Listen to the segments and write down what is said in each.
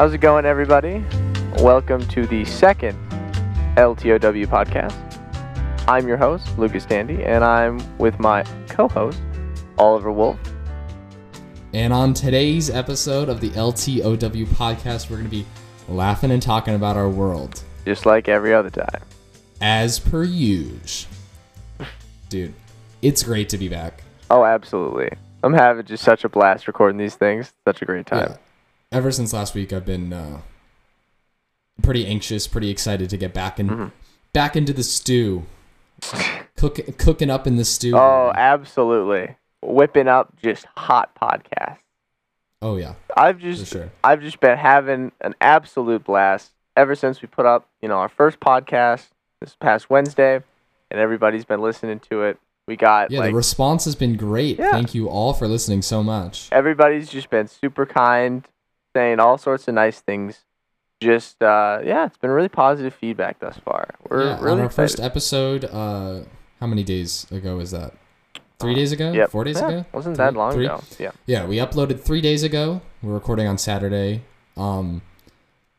How's it going, everybody? Welcome to the second LTOW podcast. I'm your host, Lucas Dandy, and I'm with my co host, Oliver Wolf. And on today's episode of the LTOW podcast, we're going to be laughing and talking about our world. Just like every other time. As per usual. Dude, it's great to be back. Oh, absolutely. I'm having just such a blast recording these things. Such a great time. Yeah. Ever since last week, I've been uh, pretty anxious, pretty excited to get back in, Mm-hmm. back into the stew, Cook, cooking up in the stew. Oh, absolutely. Whipping up just hot podcasts. oh yeah, I've just sure. I've just been having an absolute blast ever since we put up, you know, our first podcast this past Wednesday, and everybody's been listening to it. We got Yeah, like the response has been great. Yeah. Thank you all for listening so much. everybody's just been super kind, saying all sorts of nice things. Just uh, yeah, it's been really positive feedback thus far. We're yeah, really on our excited. first episode, uh, how many days ago was that? Three days ago? Yep. Four days Yeah, ago? Wasn't Three- that long three? ago? Yeah. Yeah, we uploaded three days ago. We're recording on Saturday. Um,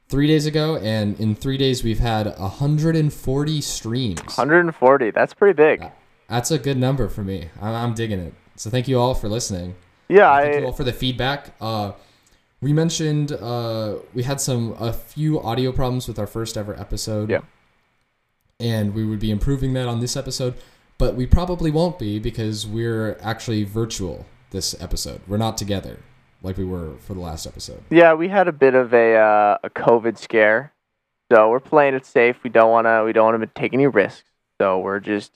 three days ago, and in three days we've had 140 streams. 140. That's pretty big. That's a good number for me. I'm, I'm digging it. So thank you all for listening. Yeah, Thank you I all for the feedback. Uh, we mentioned uh, we had some a few audio problems with our first ever episode. Yeah. And we would be improving that on this episode, but we probably won't be because we're actually virtual this episode. We're not together like we were for the last episode. yeah we had a bit of a uh, a COVID scare, so we're playing it safe. We don't wanna we don't wanna take any risks. So we're just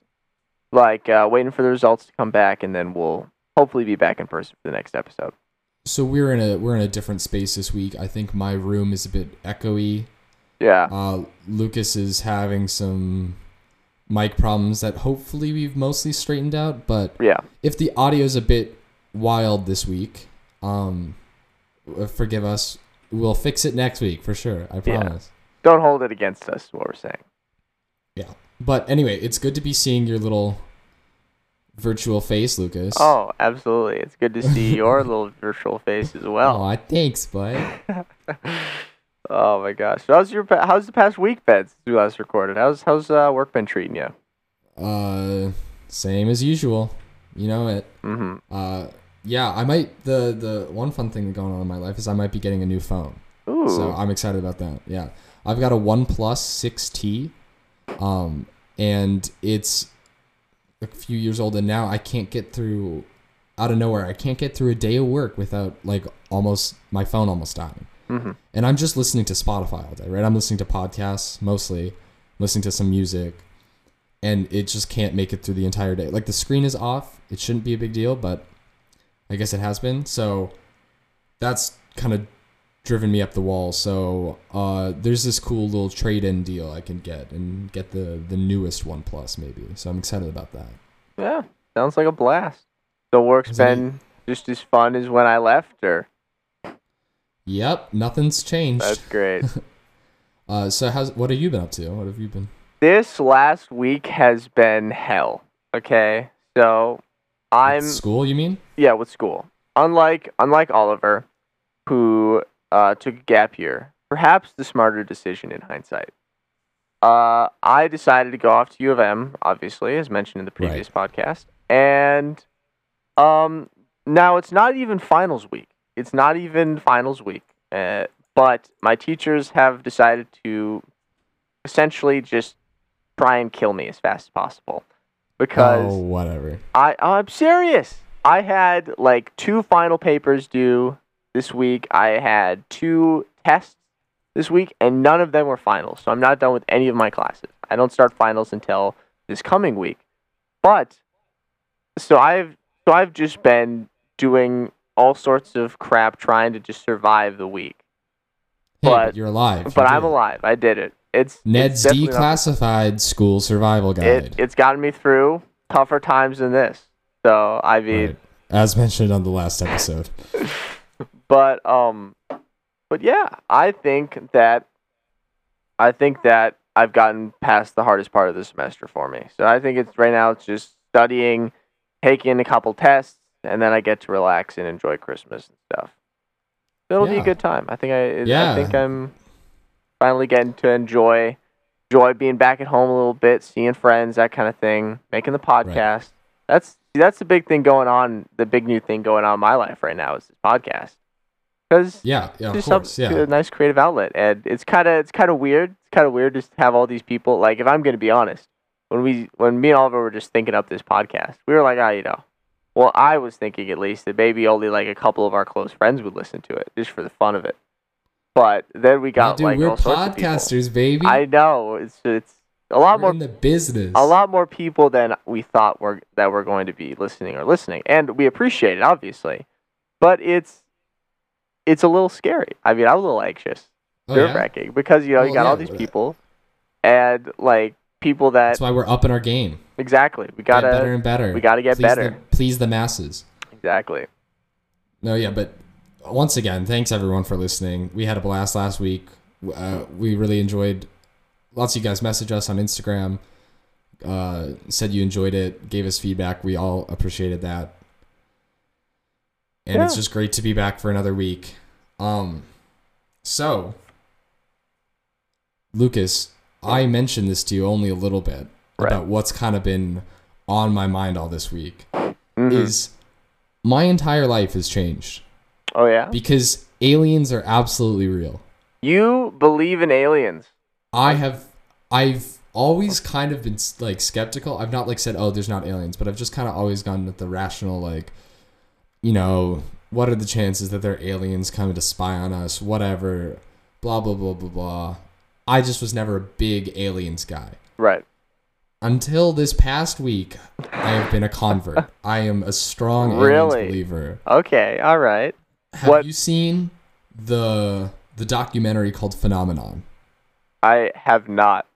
like uh, waiting for the results to come back, and then we'll hopefully be back in person for the next episode. So we're in a we're in a different space this week. I think my room is a bit echoey. Yeah. Uh, Lucas is having some mic problems that hopefully we've mostly straightened out, but Yeah. if the audio's a bit wild this week, um, uh, forgive us. We'll fix it next week for sure. I Yeah. promise. Don't hold it against us. What we're saying. Yeah. But anyway, it's good to be seeing your little virtual face, Lucas. Oh, absolutely. It's good to see your little virtual face as well. Aw, thanks, bud. Oh my gosh. How's your how's the past week been since we last recorded? How's how's uh, work been treating you? Uh, same as usual. You know it. Mm-hmm. Uh, yeah, I might. The the one fun thing going on in my life is I might be getting a new phone. Ooh. So I'm excited about that. Yeah, I've got a OnePlus 6T, um, and it's a few years old, and now I can't get through out of nowhere. I can't get through a day of work without like almost my phone almost dying. mm-hmm. And I'm just listening to Spotify all day, right? I'm listening to podcasts mostly, listening to some music, and it just can't make it through the entire day. Like the screen is off. It shouldn't be a big deal, but I guess it has been. So that's kind of driven me up the wall. So uh, there's this cool little trade-in deal I can get and get the the newest OnePlus maybe. So I'm excited about that. Yeah. Sounds like a blast. The work's Isn't it? been just as fun as when I left, or Yep, nothing's changed. that's great. Uh, so how's what have you been up to? What have you been? this last week has been hell. Okay. So I'm With school, you mean? yeah with school. Unlike unlike Oliver, who uh, took a gap year, perhaps the smarter decision in hindsight. Uh, I decided to go off to U of M, obviously, as mentioned in the previous podcast, and um, now it's not even finals week. It's not even finals week, uh, but my teachers have decided to essentially just try and kill me as fast as possible because oh, whatever. I I'm serious. I had like two final papers due this week. I had two tests this week, and none of them were finals. So I'm not done with any of my classes. I don't start finals until this coming week. But so I've so I've just been doing all sorts of crap trying to just survive the week. Hey, But- but you're alive. But You I'm alive. I did it. It's Ned's it's definitely not- declassified school survival guide. It, it's gotten me through tougher times than this. So I mean, Right. As mentioned on the last episode. but um but yeah i think that i think that i've gotten past the hardest part of the semester for me so i think it's right now it's just studying taking a couple tests and then i get to relax and enjoy christmas and stuff it'll be a good time. I think I yeah. I think I'm finally getting to enjoy enjoy being back at home a little bit, seeing friends, that kind of thing, making the podcast. That's that's the big thing going on. The big new thing going on in my life right now is this podcast. Because Yeah, yeah, of course. some, Yeah. a nice creative outlet, and it's kind of it's kind of weird. It's kind of weird just to have all these people. Like, if I'm gonna be honest, when we when me and Oliver were just thinking up this podcast, we were like, ah, you know, well, I was thinking at least that maybe only like a couple of our close friends would listen to it just for the fun of it. But then we Yeah, got dude, like we're all sorts of podcasters, baby. I know it's it's a lot we're more in the business. a lot more people than we thought were that were going to be listening or listening, and we appreciate it obviously, but it's it's a little scary. I mean, I'm a little anxious, Oh, nerve yeah? wracking because you know you Well, got all these people, and like people that That's why we're up in our game. exactly we gotta Get better and better. we gotta get please better. The, please the masses. exactly. No, yeah, but once again, thanks everyone for listening. We had a blast last week. Uh, we really enjoyed. Lots of you guys messaged us on Instagram, uh, said you enjoyed it, gave us feedback. We all appreciated that, and it's just great to be back for another week. Um, so Lucas, I mentioned this to you only a little bit Right. about what's kind of been on my mind all this week. Mhm. Is my entire life has changed oh yeah, because aliens are absolutely real. you believe in aliens? I have I've always kind of been like skeptical. I've not like said oh there's not aliens, but I've just kind of always gone with the rational like you know, what are the chances that there are aliens coming to spy on us, whatever, blah blah blah blah blah. I just was never a big aliens guy. Right. Until this past week, I have been a convert. I am a strong aliens Really? believer. Okay. All right. Have What- you seen the the documentary called Phenomenon? I have not.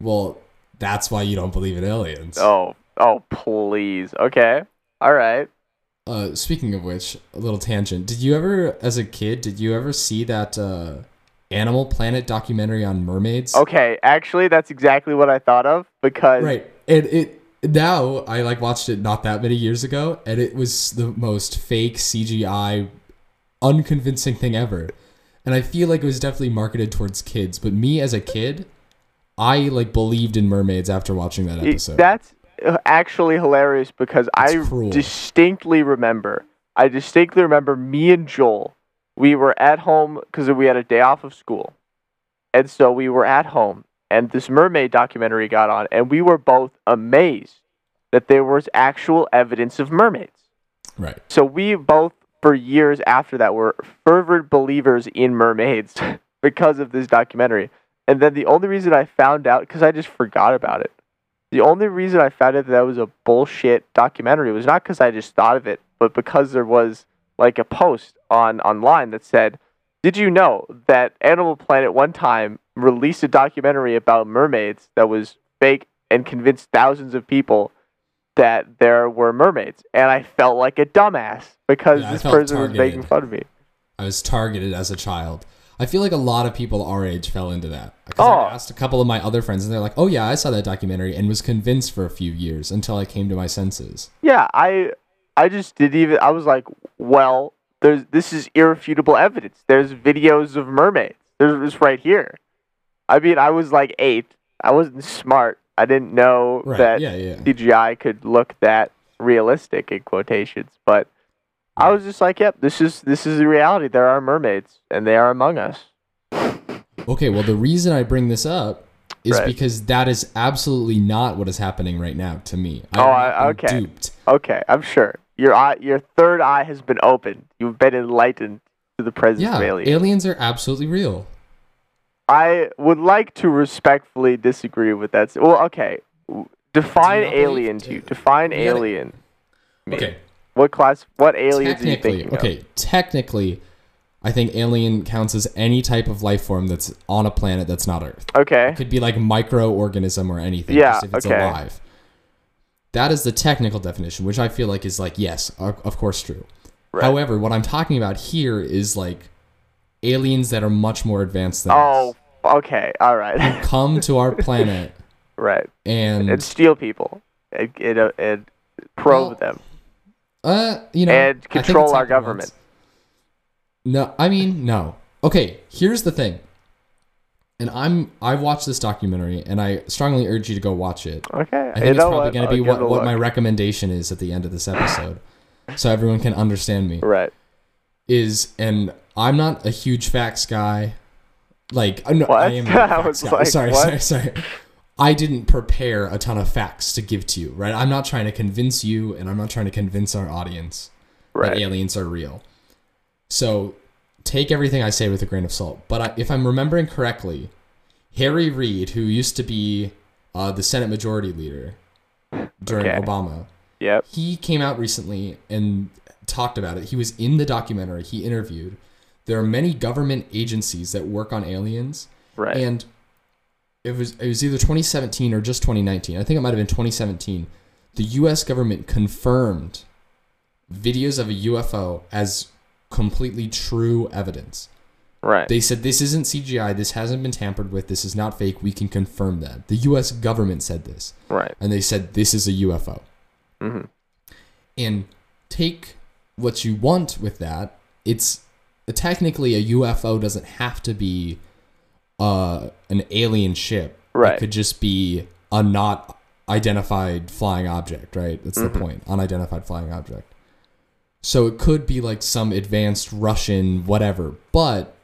Well, that's why you don't believe in aliens. Oh. Oh please. Okay. All right. Uh, speaking of which, a little tangent. Did you ever, as a kid, did you ever see that uh, Animal Planet documentary on mermaids? Okay. Actually, that's exactly what I thought of because Right. And it now I like watched it not that many years ago, and it was the most fake CGI, unconvincing thing ever. And I feel like it was definitely marketed towards kids. But me as a kid, I like believed in mermaids after watching that It- episode. that's actually hilarious because I cruel. distinctly remember. I distinctly remember me and Joel. We were at home because we had a day off of school, and so we were at home, and this mermaid documentary got on, and we were both amazed that there was actual evidence of mermaids. right. So we both, for years after that, were fervent believers in mermaids because of this documentary. And then the only reason I found out, because I just forgot about it, the only reason I found out that that was a bullshit documentary was not because I just thought of it, but because there was like a post on online that said, "Did you know that Animal Planet one time released a documentary about mermaids that was fake and convinced thousands of people that there were mermaids?" And I felt like a dumbass because Yeah, this person was making fun of me. I was targeted as a child. I feel like a lot of people our age fell into that. Because Oh. I asked a couple of my other friends, and they're like, "Oh yeah, I saw that documentary and was convinced for a few years until I came to my senses." Yeah, I I just didn't even I was like, well, there's this is irrefutable evidence. There's videos of mermaids. There's this right here. I mean, I was like 8. I wasn't smart. I didn't know Right? that yeah, yeah. CGI could look that realistic in quotations, but I was just like, yep, this is this is the reality. There are mermaids and they are among us. Okay, well, the reason I bring this up is Right. because that is absolutely not what is happening right now to me. Oh, I- okay. Duped. Okay, I'm sure. Your eye your third eye has been opened. You've been enlightened to the presence Yeah, of aliens. aliens are absolutely real. I would like to respectfully disagree with that. Well, okay. Define alien to you. Define alien. Okay, What class? What aliens technically, okay, technically, I think alien counts as any type of life form that's on a planet that's not Earth. Okay. It could be like microorganism or anything. Yeah, if it's okay. alive. That is the technical definition, which I feel like is like yes, of of course true. Right. However, what I'm talking about here is like aliens that are much more advanced than Oh, us okay. All right. come to our planet right. and And steal people. And, and, and probe Well, them. Uh you know and control our government. once. No, I mean no. Okay, here's the thing. And I'm I've watched this documentary and I strongly urge you to go watch it. Okay. I think it's probably going to be what, what my recommendation is at the end of this episode. so everyone can understand me. Right. Is and I'm not a huge facts guy. Like uh, no, What? I am a facts guy. like, sorry, what? sorry, sorry. I didn't prepare a ton of facts to give to you, right? I'm not trying to convince you and I'm not trying to convince our audience that Right. aliens are real. So take everything I say with a grain of salt. But I, if I'm remembering correctly, Harry Reid, who used to be uh, the Senate Majority Leader during Okay. Obama, Yep. he came out recently and talked about it. He was in the documentary. He interviewed. There are many government agencies that work on aliens, Right. and it was it was either 2017 or just 2019. I think it might have been 2017. The U.S. government confirmed videos of a UFO as completely true evidence. right. They said this isn't CGI. This hasn't been tampered with. This is not fake. We can confirm that. The U.S. government said this, right. and they said this is a UFO. Mm-hmm. And take what you want with that. It's technically a UFO doesn't have to be uh, an alien ship. Right. It could just be a not identified flying object, right? That's Mhm. the point. Unidentified flying object. So it could be like some advanced Russian whatever, but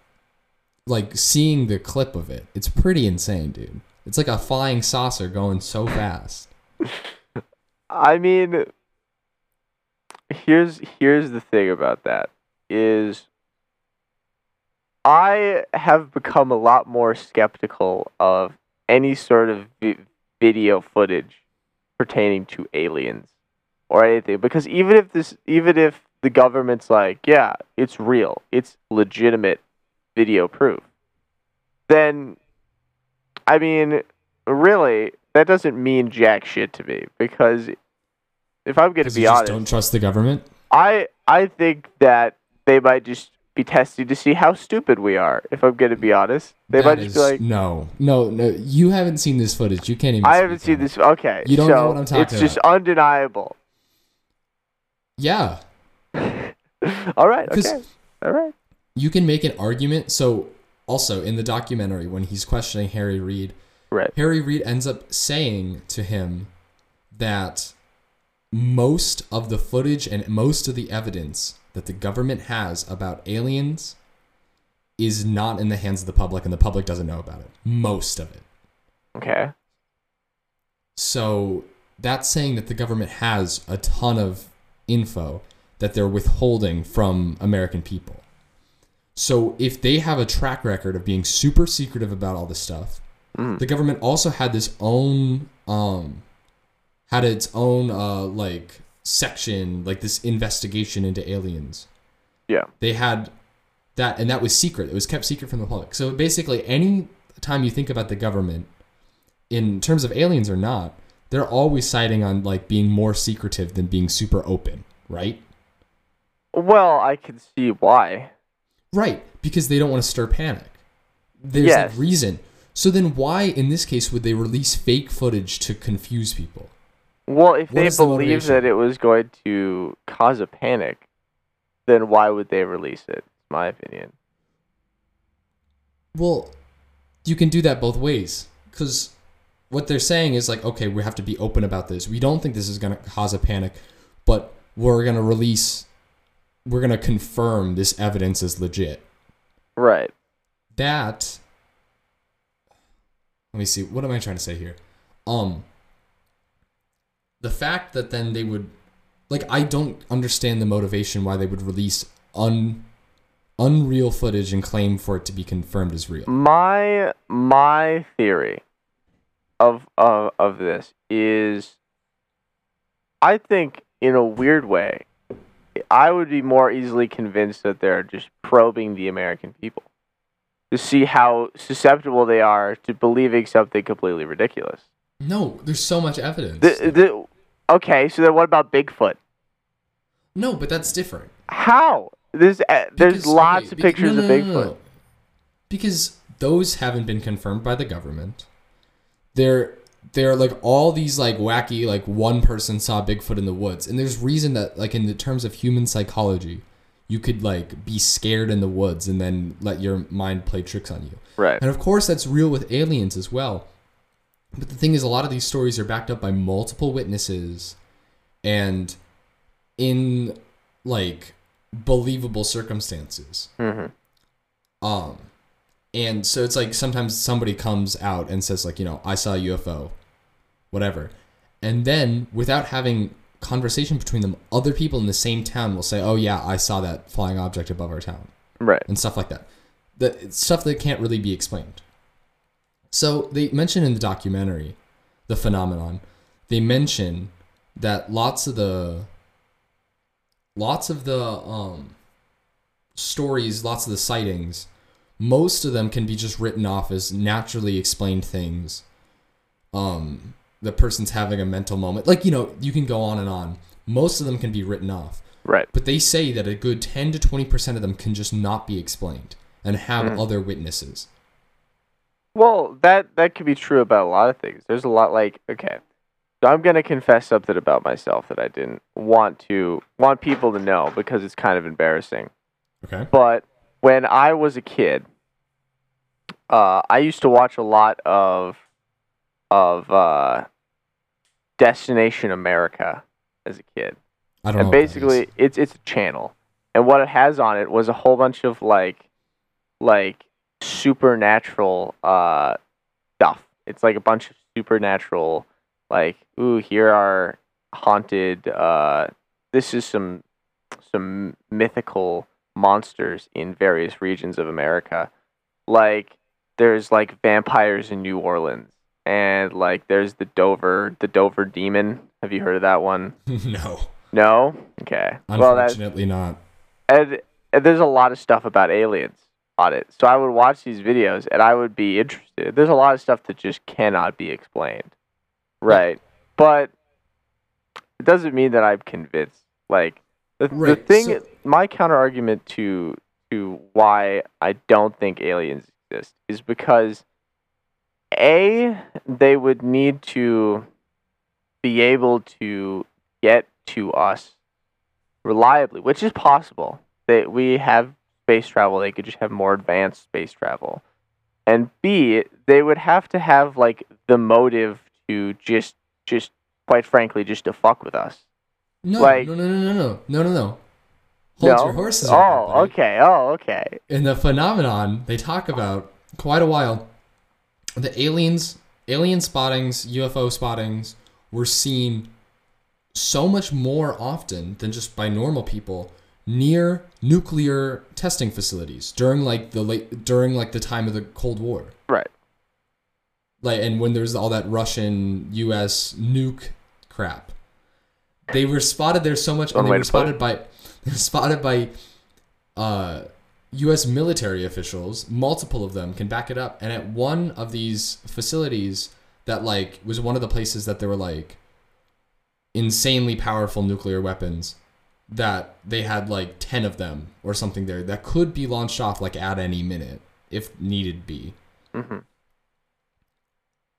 like seeing the clip of it, it's pretty insane, dude. It's like a flying saucer going so fast. I mean, here's here's the thing about that is I have become a lot more skeptical of any sort of vi- video footage pertaining to aliens or anything because even if this even if the government's like, yeah, it's real, it's legitimate video proof, then I mean, really, that doesn't mean jack shit to me because if I'm going to be honest, don't trust the government. I I think that they might just be tested to see how stupid we are. If I'm going to be honest, they That might just be like, no, no, no. You haven't seen this footage. You can't even. I haven't seen this. Okay, You don't so know what I'm talking about. It's just undeniable. Yeah, All right. Okay. All right. you can make an argument. So, also in the documentary, when he's questioning Harry Reid, Right. Harry Reid ends up saying to him that most of the footage and most of the evidence that the government has about aliens is not in the hands of the public, and the public doesn't know about it. Most of it. Okay. So that's saying that the government has a ton of info that they're withholding from American people. So if they have a track record of being super secretive about all this stuff, Mhm. the government also had this own um had its own uh like section, like this investigation into aliens. Yeah. They had that and that was secret. It was kept secret from the public. So basically any time you think about the government in terms of aliens or not, they're always citing on like being more secretive than being super open, right? Well, I can see why. Right, because they don't want to stir panic. There's Yes. like reason. So then why in this case would they release fake footage to confuse people? Well, if What they is the believe that it was going to cause a panic, then why would they release it? My opinion. Well, you can do that both ways cuz what they're saying is like okay, we have to be open about this. We don't think this is going to cause a panic, but we're going to release we're going to confirm this evidence is legit. Right. that let me see what am i trying to say here um the fact that then they would like i don't understand the motivation why they would release un unreal footage and claim for it to be confirmed as real My my theory of of of this is I think in a weird way I would be more easily convinced that they're just probing the American people to see how susceptible they are to believing something completely ridiculous. no there's so much evidence The, the, okay, so then what about Bigfoot? no but that's different How? There's uh, there's Because- lots okay, of pictures no, of no, no, Bigfoot. no. Because those haven't been confirmed by the government. They're they're like all these like wacky like one person saw Bigfoot in the woods, and there's reason that like in the terms of human psychology, you could like be scared in the woods and then let your mind play tricks on you. Right. And of course, that's real with aliens as well. But the thing is, a lot of these stories are backed up by multiple witnesses and in like believable circumstances. hmm Um, and so it's like sometimes somebody comes out and says, like, you know, I saw a UFO, whatever. And then without having conversation between them, other people in the same town will say, oh, yeah, I saw that flying object above our town Right. and stuff like that. The stuff that can't really be explained. So they mention in the documentary the phenomenon. They mention that lots of the lots of the um stories, lots of the sightings, most of them can be just written off as naturally explained things. Um the person's having a mental moment. Like, you know, you can go on and on. Most of them can be written off. Right. But they say that a good 10 to 20% of them can just not be explained and have Mhm. other witnesses. Well, that that could be true about a lot of things. There's a lot like okay. So I'm gonna confess something about myself that I didn't want to want people to know because it's kind of embarrassing. Okay. But when I was a kid, uh, I used to watch a lot of of uh, Destination America as a kid. I don't and know. what that is. basically it's it's a channel and what it has on it was a whole bunch of like like supernatural uh stuff it's like a bunch of supernatural like ooh here are haunted uh this is some some mythical monsters in various regions of america like there's like vampires in new orleans and like there's the dover the dover demon have you heard of that one no. no? Okay. Well, Unfortunately, not. and, and there's a lot of stuff about aliens it. So I would watch these videos and I would be interested. There's a lot of stuff that just cannot be explained. Right. But it doesn't mean that I'm convinced. Like the, the thing so- my counter argument to to why I don't think aliens exist is because a they would need to be able to get to us reliably, which is possible. That we have space travel, they could just have more advanced space travel. And B, they would have to have like the motive to just just quite frankly just to fuck with us. No, Like- no, no, no, no, no, no, no, no. Hold no? your horses. Oh, okay. Oh, okay. In the phenomenon, they talk about quite a while. The aliens, alien spottings, UFO spottings were seen so much more often than just by normal people near nuclear testing facilities during like the late during like the time of the Cold War. Right. Like and when there's all that Russian US nuke crap. They were spotted there so much One and they were spotted by they were spotted by uh US military officials, multiple of them can back it up. And at one of these facilities that like was one of the places that there were like insanely powerful nuclear weapons that they had like 10 of them or something there that could be launched off like at any minute if needed be. Hmm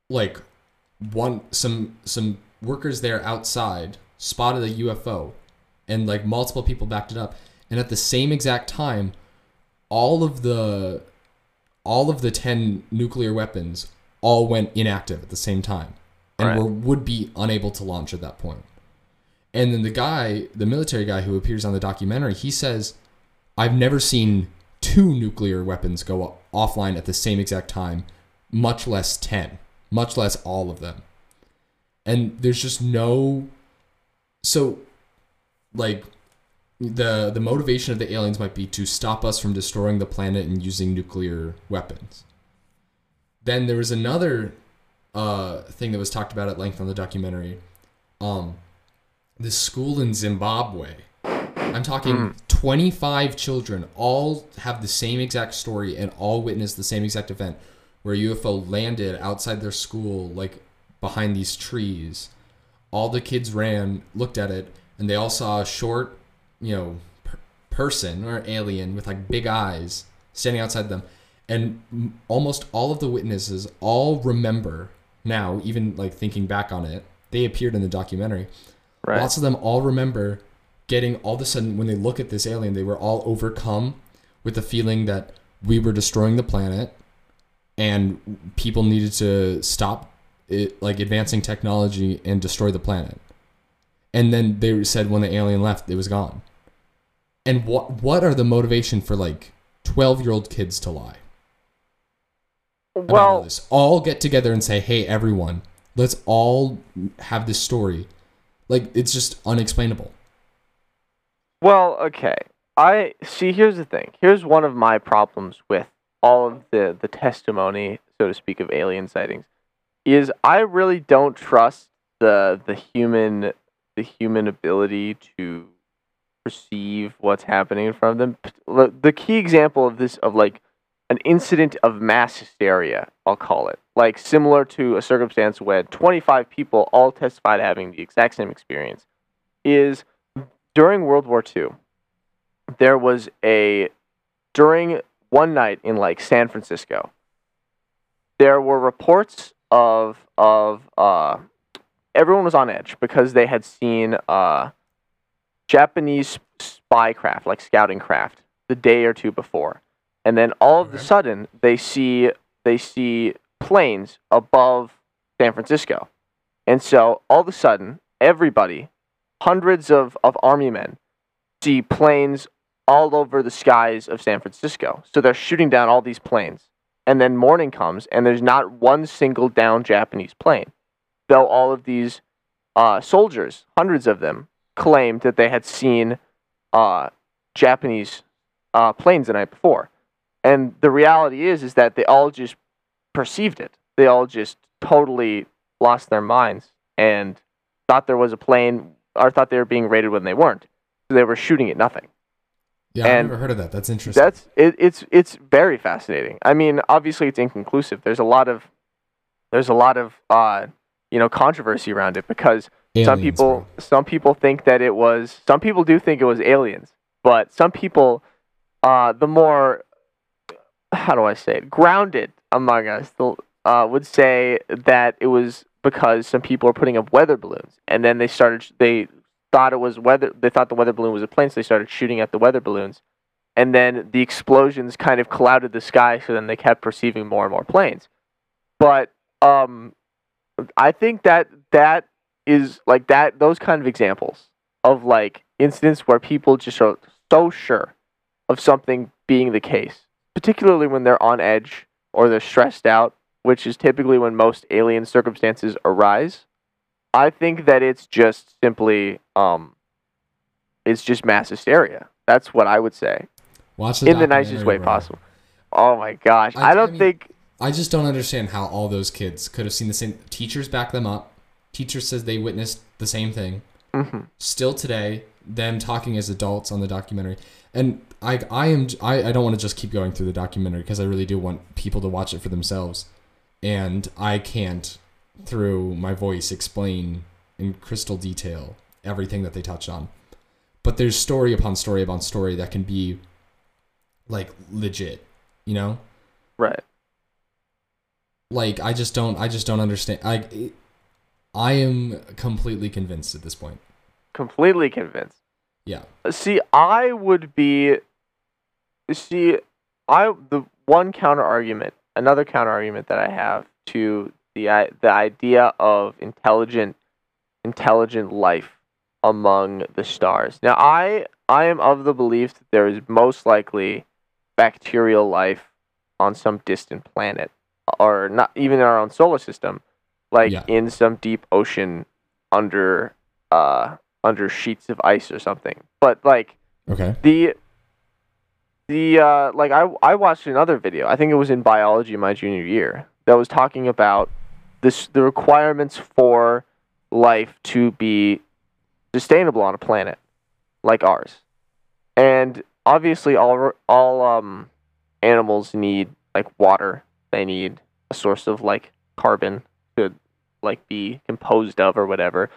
like one some some workers there outside spotted a UFO and like multiple people backed it up. And at the same exact time all of the all of the 10 nuclear weapons all went inactive at the same time and Right. were would be unable to launch at that point and then the guy the military guy who appears on the documentary he says i've never seen two nuclear weapons go offline at the same exact time much less 10 much less all of them. And there's just no so like the the motivation of the aliens might be to stop us from destroying the planet and using nuclear weapons. Then there was another uh, thing that was talked about at length on the documentary um this school in zimbabwe. I'm talking hmm. 25 children all have the same exact story and all witnessed the same exact event where a ufo landed outside their school like behind these trees. All the kids ran looked at it and they all saw a short you know per- person or alien with like big eyes standing outside them. And m- almost all of the witnesses all remember now even like thinking back on it. They appeared in the documentary Right. lots of them all remember getting all of a sudden when they look at this alien, they were all overcome with the feeling that we were destroying the planet and people needed to stop it like advancing technology and destroy the planet. And then they said when the alien left, it was gone. And what what are the motivation for like 12-year-old kids to lie? Well, all get together and say, "Hey, everyone, let's all have this story." Like it's just unexplainable. Well, okay. I see. Here's the thing. Here's one of my problems with all of the the testimony, so to speak, of alien sightings, is I really don't trust the the human the human ability to perceive what's happening in front of them. The the key example of this of like an incident of mass hysteria, I'll call it, like similar to a circumstance where 25 people all testified having the exact same experience, is during World War II, there was a during one night in like San Francisco. There were reports of of uh, everyone was on edge because they had seen uh, Japanese spy craft, like scouting craft, the day or two before, and then all of a sudden they see they see planes above San Francisco, and so all of a sudden everybody, hundreds of of army men, see planes all over the skies of San Francisco. So they're shooting down all these planes. And then morning comes, and there's not one single down Japanese plane. Though all of these uh, soldiers, hundreds of them, claimed that they had seen uh, Japanese uh, planes the night before. And the reality is, is that they all just perceived it. They all just totally lost their minds and thought there was a plane, or thought they were being raided when they weren't. So they were shooting at nothing. Yeah, I've never heard of that. That's interesting. That's it, it's it's very fascinating. I mean, obviously it's inconclusive. There's a lot of there's a lot of uh, you know controversy around it because some people bro. some people think that it was some people do think it was aliens, but some people uh, the more how do I say it grounded among us uh, would say that it was because some people were putting up weather balloons and then they started they thought it was weather they thought the weather balloon was a plane so they started shooting at the weather balloons. And then the explosions kind of clouded the sky so then they kept perceiving more and more planes. But um i think that that is like that those kind of examples of like incidents where people just are so sure of something being the case particularly when they're on edge or they're stressed out which is typically when most alien circumstances arise i think that it's just simply um it's just mass hysteria that's what i would say Watch the in the nicest way bro. possible. Oh my gosh, I- I, don't I mean- think. I just don't understand how all those kids could have seen the same. Teachers back them up. Teacher says they witnessed the same thing. mhm. Still today, them talking as adults on the documentary, and I, I am, I, I don't want to just keep going through the documentary because I really do want people to watch it for themselves, and I can't, through my voice, explain in crystal detail everything that they touch on. But there's story upon story upon story that can be, like legit, you know Right. like I just don't I just don't understand I I am completely convinced at this point. Completely convinced. Yeah. See, I would be. See, I the one counter argument, another counter argument that I have to the the idea of intelligent, intelligent life among the stars. Now, I I am of the belief that there is most likely bacterial life on some distant planet, or not even in our own solar system, like Yeah. in some deep ocean under uh under sheets of ice or something. But like Okay. the the uh like I I watched another video. I think it was in biology my junior year that was talking about this the requirements for life to be sustainable on a planet like ours. And obviously all all um animals need like water. They need a source of like carbon to like be composed of or whatever.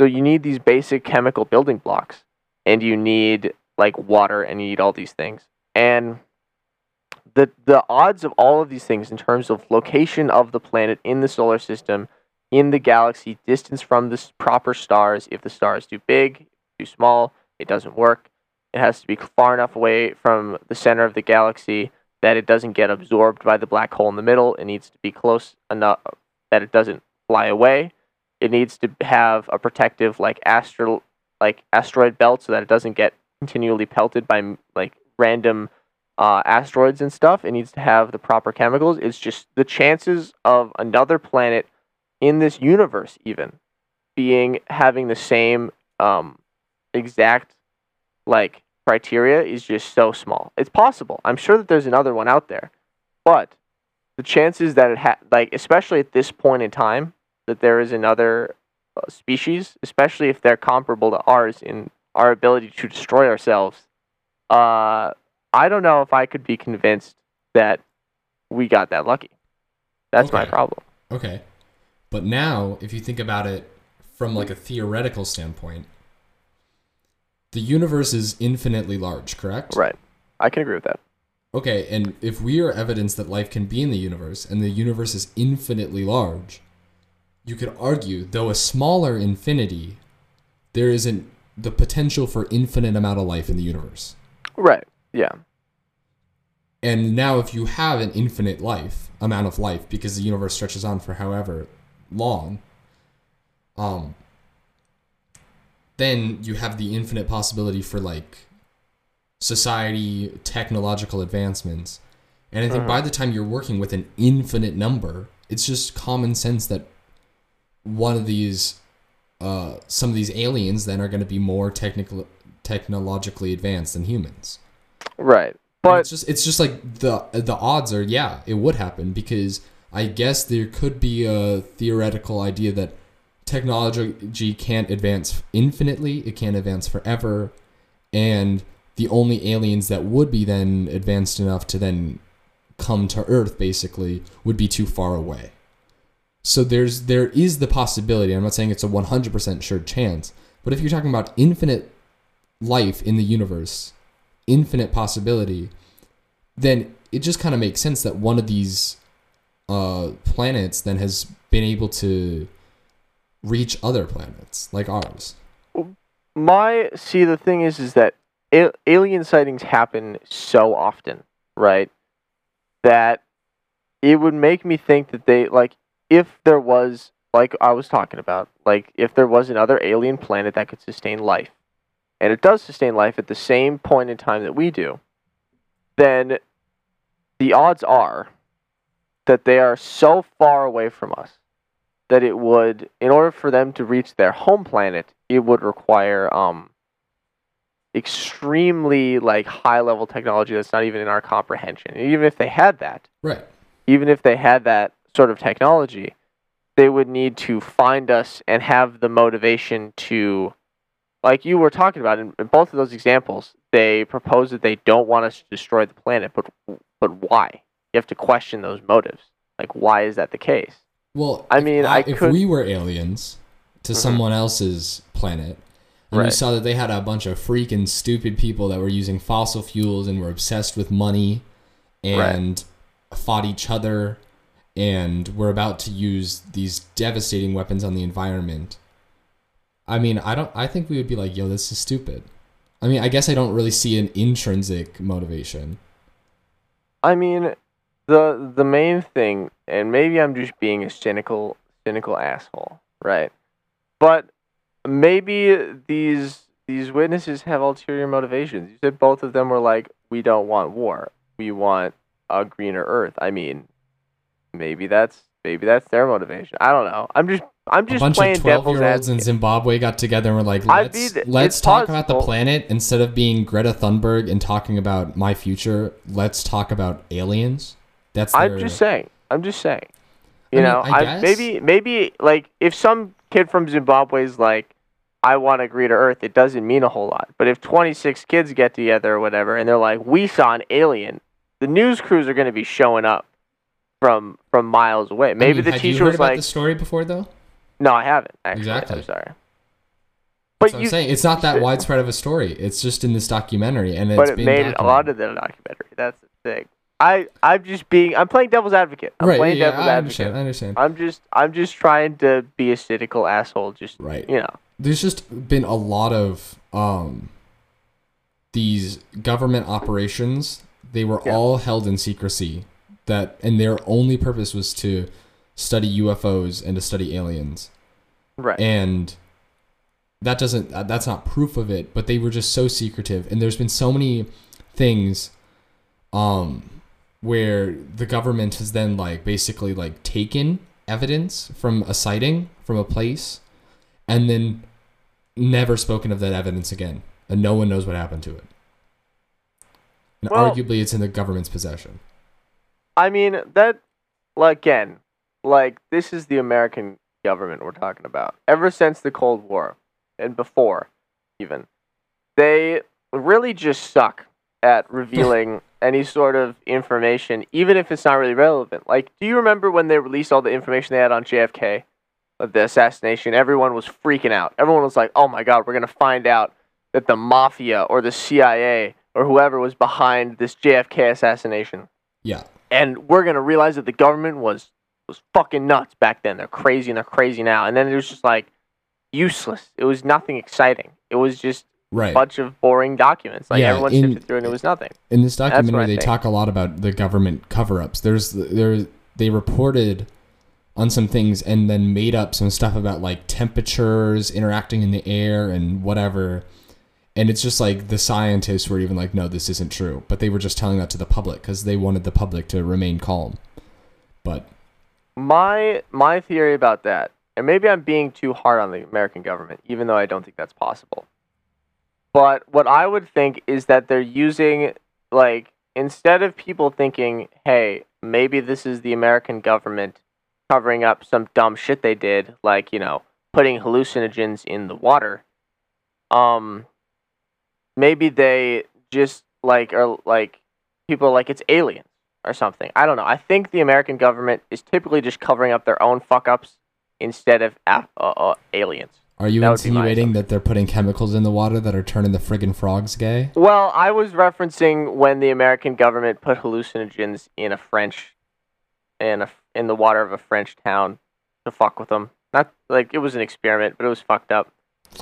So you need these basic chemical building blocks and you need like water and you need all these things. And the the odds of all of these things in terms of location of the planet in the solar system, in the galaxy, distance from the proper stars, if the star is too big, too small, It doesn't work. It has to be far enough away from the center of the galaxy that it doesn't get absorbed by the black hole in the middle. It needs to be close enough that it doesn't fly away. It needs to have a protective like astral like asteroid belt so that it doesn't get continually pelted by like random uh, asteroids and stuff. It needs to have the proper chemicals. It's just the chances of another planet in this universe even being having the same um, exact like criteria is just so small. It's possible. I'm sure that there's another one out there, but the chances that it ha- like especially at this point in time that there is another uh, species, especially if they're comparable to ours in our ability to destroy ourselves, uh, I don't know if I could be convinced that we got that lucky. That's my problem. Okay. But now, if you think about it from like a theoretical standpoint, the universe is infinitely large, correct? Right. I can agree with that. Okay, and if we are evidence that life can be in the universe and the universe is infinitely large, you could argue, though a smaller infinity, there isn't the potential for infinite amount of life in the universe. Right. Yeah. And now if you have an infinite life, amount of life, because the universe stretches on for however long, um, then you have the infinite possibility for like society, technological advancements. And I think by the time you're working with an infinite number, it's just common sense that one of these uh, some of these aliens then are going to be more technical technologically advanced than humans. Right. And But it's just it's just like the the odds are yeah it would happen because I guess there could be a theoretical idea that technology can't advance infinitely it can't advance forever and the only aliens that would be then advanced enough to then come to earth basically would be too far away so there's there is the possibility i'm not saying it's a 100% sure chance but if you're talking about infinite life in the universe infinite possibility, then it just kind of makes sense that one of these uh, planets then has been able to reach other planets like ours. my see the thing is is that alien sightings happen so often, right? That it would make me think that they like if there was like I was talking about, like if there was another alien planet that could sustain life, and it does sustain life at the same point in time that we do, then the odds are that they are so far away from us that it would in order for them to reach their home planet it would require um extremely like high level technology that's not even in our comprehension and even if they had that Right. even if they had that sort of technology they would need to find us and have the motivation to like you were talking about in, in both of those examples they propose that they don't want us to destroy the planet but but why you have to question those motives like why is that the case Well, I if mean, I if we were aliens to Mhm. someone else's planet, and we saw that they had a bunch of freaking stupid people that were using fossil fuels and were obsessed with money, and fought each other, and were about to use these devastating weapons on the environment. I mean, I don't. I think we would be like, "Yo, this is stupid." I mean, I guess I don't really see an intrinsic motivation. I mean, the the main thing, and maybe I'm just being a cynical cynical asshole, right? But maybe these these witnesses have ulterior motivations. You said both of them were like, we don't want war. We want a greener Earth. I mean, maybe that's maybe that's their motivation. I don't know. I'm just I'm a bunch playing of twelve-year-olds in. Zimbabwe got together and were like, let's, mean, let's talk about the planet instead of being Greta Thunberg and talking about my future. Let's talk about aliens. That's I'm just saying. I'm just saying. You I mean, know, I I maybe maybe like if some kid from Zimbabwe is like, I want to agree to Earth, it doesn't mean a whole lot. But if 26 kids get together or whatever, and they're like, we saw an alien, the news crews are going to be showing up from from miles away. Maybe mean, the teacher heard was about like, the story before though. No, I haven't. Actually, Exactly. I'm sorry. That's But what you, I'm saying it's not that should- widespread of a story. It's just in this documentary, and it's but it been made it a lot of the documentary. That's the thing. I I'm just being I'm playing devil's advocate. I'm right. playing Yeah, devil's I advocate. understand. I understand. I'm just I'm just trying to be a cynical asshole. Just Right. you know. There's just been a lot of um these government operations they were Yeah. all held in secrecy that and their only purpose was to study UFOs and to study aliens Right. and that doesn't uh, that's not proof of it but they were just so secretive. And there's been so many things um where the government has then like basically like taken evidence from a sighting from a place and then never spoken of that evidence again. And no one knows what happened to it. And Well- arguably it's in the government's possession. I mean that like, again, like this is the American government we're talking about. Ever since the Cold War and before even, they really just suck at revealing any sort of information, even if it's not really relevant. Like, do you remember when they released all the information they had on JFK, the assassination? Everyone was freaking out. Everyone was like, "Oh my God, we're gonna find out that the mafia or the CIA or whoever was behind this JFK assassination." yeah and we're gonna realize that the government was was fucking nuts back then. They're crazy and they're crazy now. And then it was just like useless. It was nothing exciting. It was just a right bunch of boring documents. Like Yeah, everyone in- sifted through and it was nothing. in this documentary they think. talk a lot about the government cover-ups there's there they reported on some things and then made up some stuff about like temperatures interacting in the air and whatever and it's just like the scientists were even like no this isn't true but they were just telling that to the public because they wanted the public to remain calm but My my theory about that, and maybe I'm being too hard on the American government, even though I don't think that's possible. But what I would think is that they're using like instead of people thinking, "Hey, maybe this is the American government covering up some dumb shit they did, like, you know, putting hallucinogens in the water." Um maybe they just like are like people are like it's aliens or something. I don't know. I think the American government is typically just covering up their own fuck ups instead of af- uh, uh, aliens. are you That would be my insinuating that they're putting chemicals in the water that are turning the friggin' frogs gay Well, I was referencing when the American government put hallucinogens in a French, in a in the water of a French town to fuck with them. Not like it was an experiment, but it was fucked up.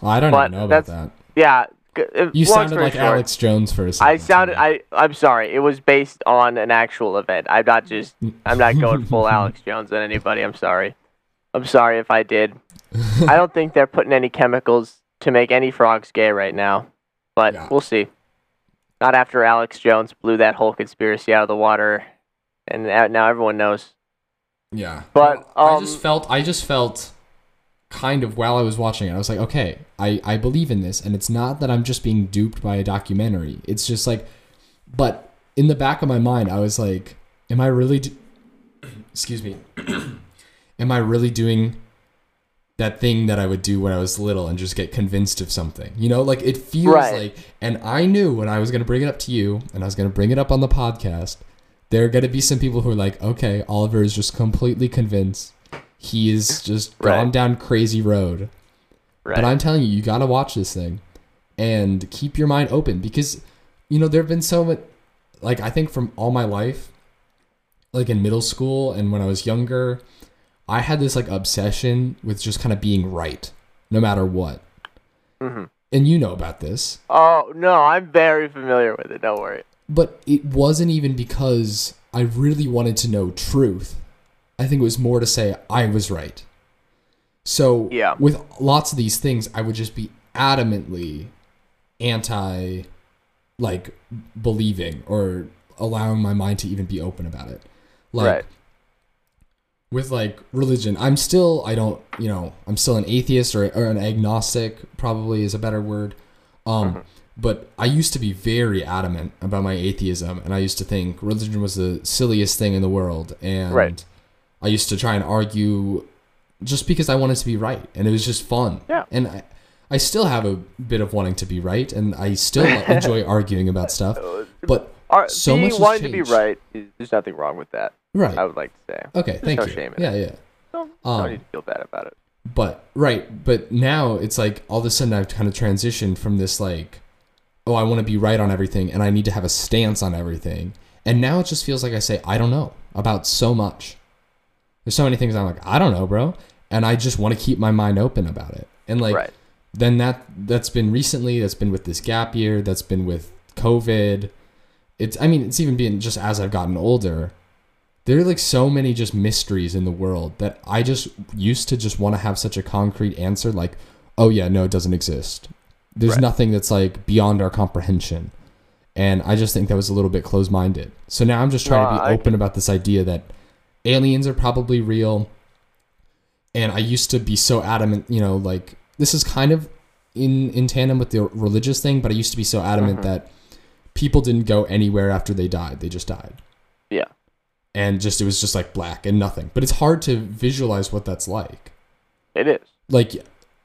i don't But even know about that Yeah. Uh, you sounded like short, alex jones for a second I sounded. I. I'm sorry. It was based on an actual event. I'm not just. I'm not going full Alex Jones on anybody. I'm sorry. I'm sorry if I did. I don't think they're putting any chemicals to make any frogs gay right now, but Yeah. we'll see. Not after Alex Jones blew that whole conspiracy out of the water, and now everyone knows. Yeah. But, I um, just felt I just felt kind of while I was watching it, I was like, okay, I, I believe in this, and it's not that I'm just being duped by a documentary. It's just like but in the back of my mind, I was like, am I really do- excuse me. am I really doing that thing that I would do when I was little and just get convinced of something? You know, like it feels Right. like and I knew when I was going to bring it up to you and I was going to bring it up on the podcast there are going to be some people who are like, okay, Oliver is just completely convinced. He is just gone down crazy road. Right. But I'm telling you, you got to watch this thing and keep your mind open because, you know, there have been so much, like, I think from all my life, like in middle school and when I was younger, I had this like obsession with just kind of being right no matter what. Mhm. And you know about this. Oh no, I'm very familiar with it. Don't worry. But it wasn't even because I really wanted to know truth. I think it was more to say I was right. So Yeah. with lots of these things, I would just be adamantly anti like believing or allowing my mind to even be open about it. Like right. with like religion, I'm still I don't you know I'm still an atheist or, or an agnostic probably is a better word. Um, Mhm. but I used to be very adamant about my atheism, and I used to think religion was the silliest thing in the world, and Right. I used to try and argue just because I wanted to be right, and it was just fun. Yeah. and I. I still have a bit of wanting to be right, and I still enjoy arguing about stuff. But Are, so much wanting to be right, there's nothing wrong with that. right, I would like to say. okay, thank no you. shame in yeah, yeah. Don't, Um, don't need to feel bad about it. But right, but now it's like all of a sudden I've kind of transitioned from this like, oh, I want to be right on everything and I need to have a stance on everything. And now it just feels like I say I don't know about so much. There's so many things I'm like I don't know, bro, and I just want to keep my mind open about it. And like right. then that that's been recently. That's been with this gap year. That's been with COVID. It's I mean it's even been just as I've gotten older. There are like so many just mysteries in the world that I just used to just want to have such a concrete answer like, oh yeah, no, it doesn't exist. There's Right. nothing that's like beyond our comprehension. And I just think that was a little bit closed minded. So now I'm just trying to be I open about this idea that aliens are probably real. And I used to be so adamant, you know, like this is kind of in in tandem with the religious thing, but I used to be so adamant Mhm. that people didn't go anywhere after they died. They just died. Yeah. And just it was just like black and nothing. But it's hard to visualize what that's like. It is. Like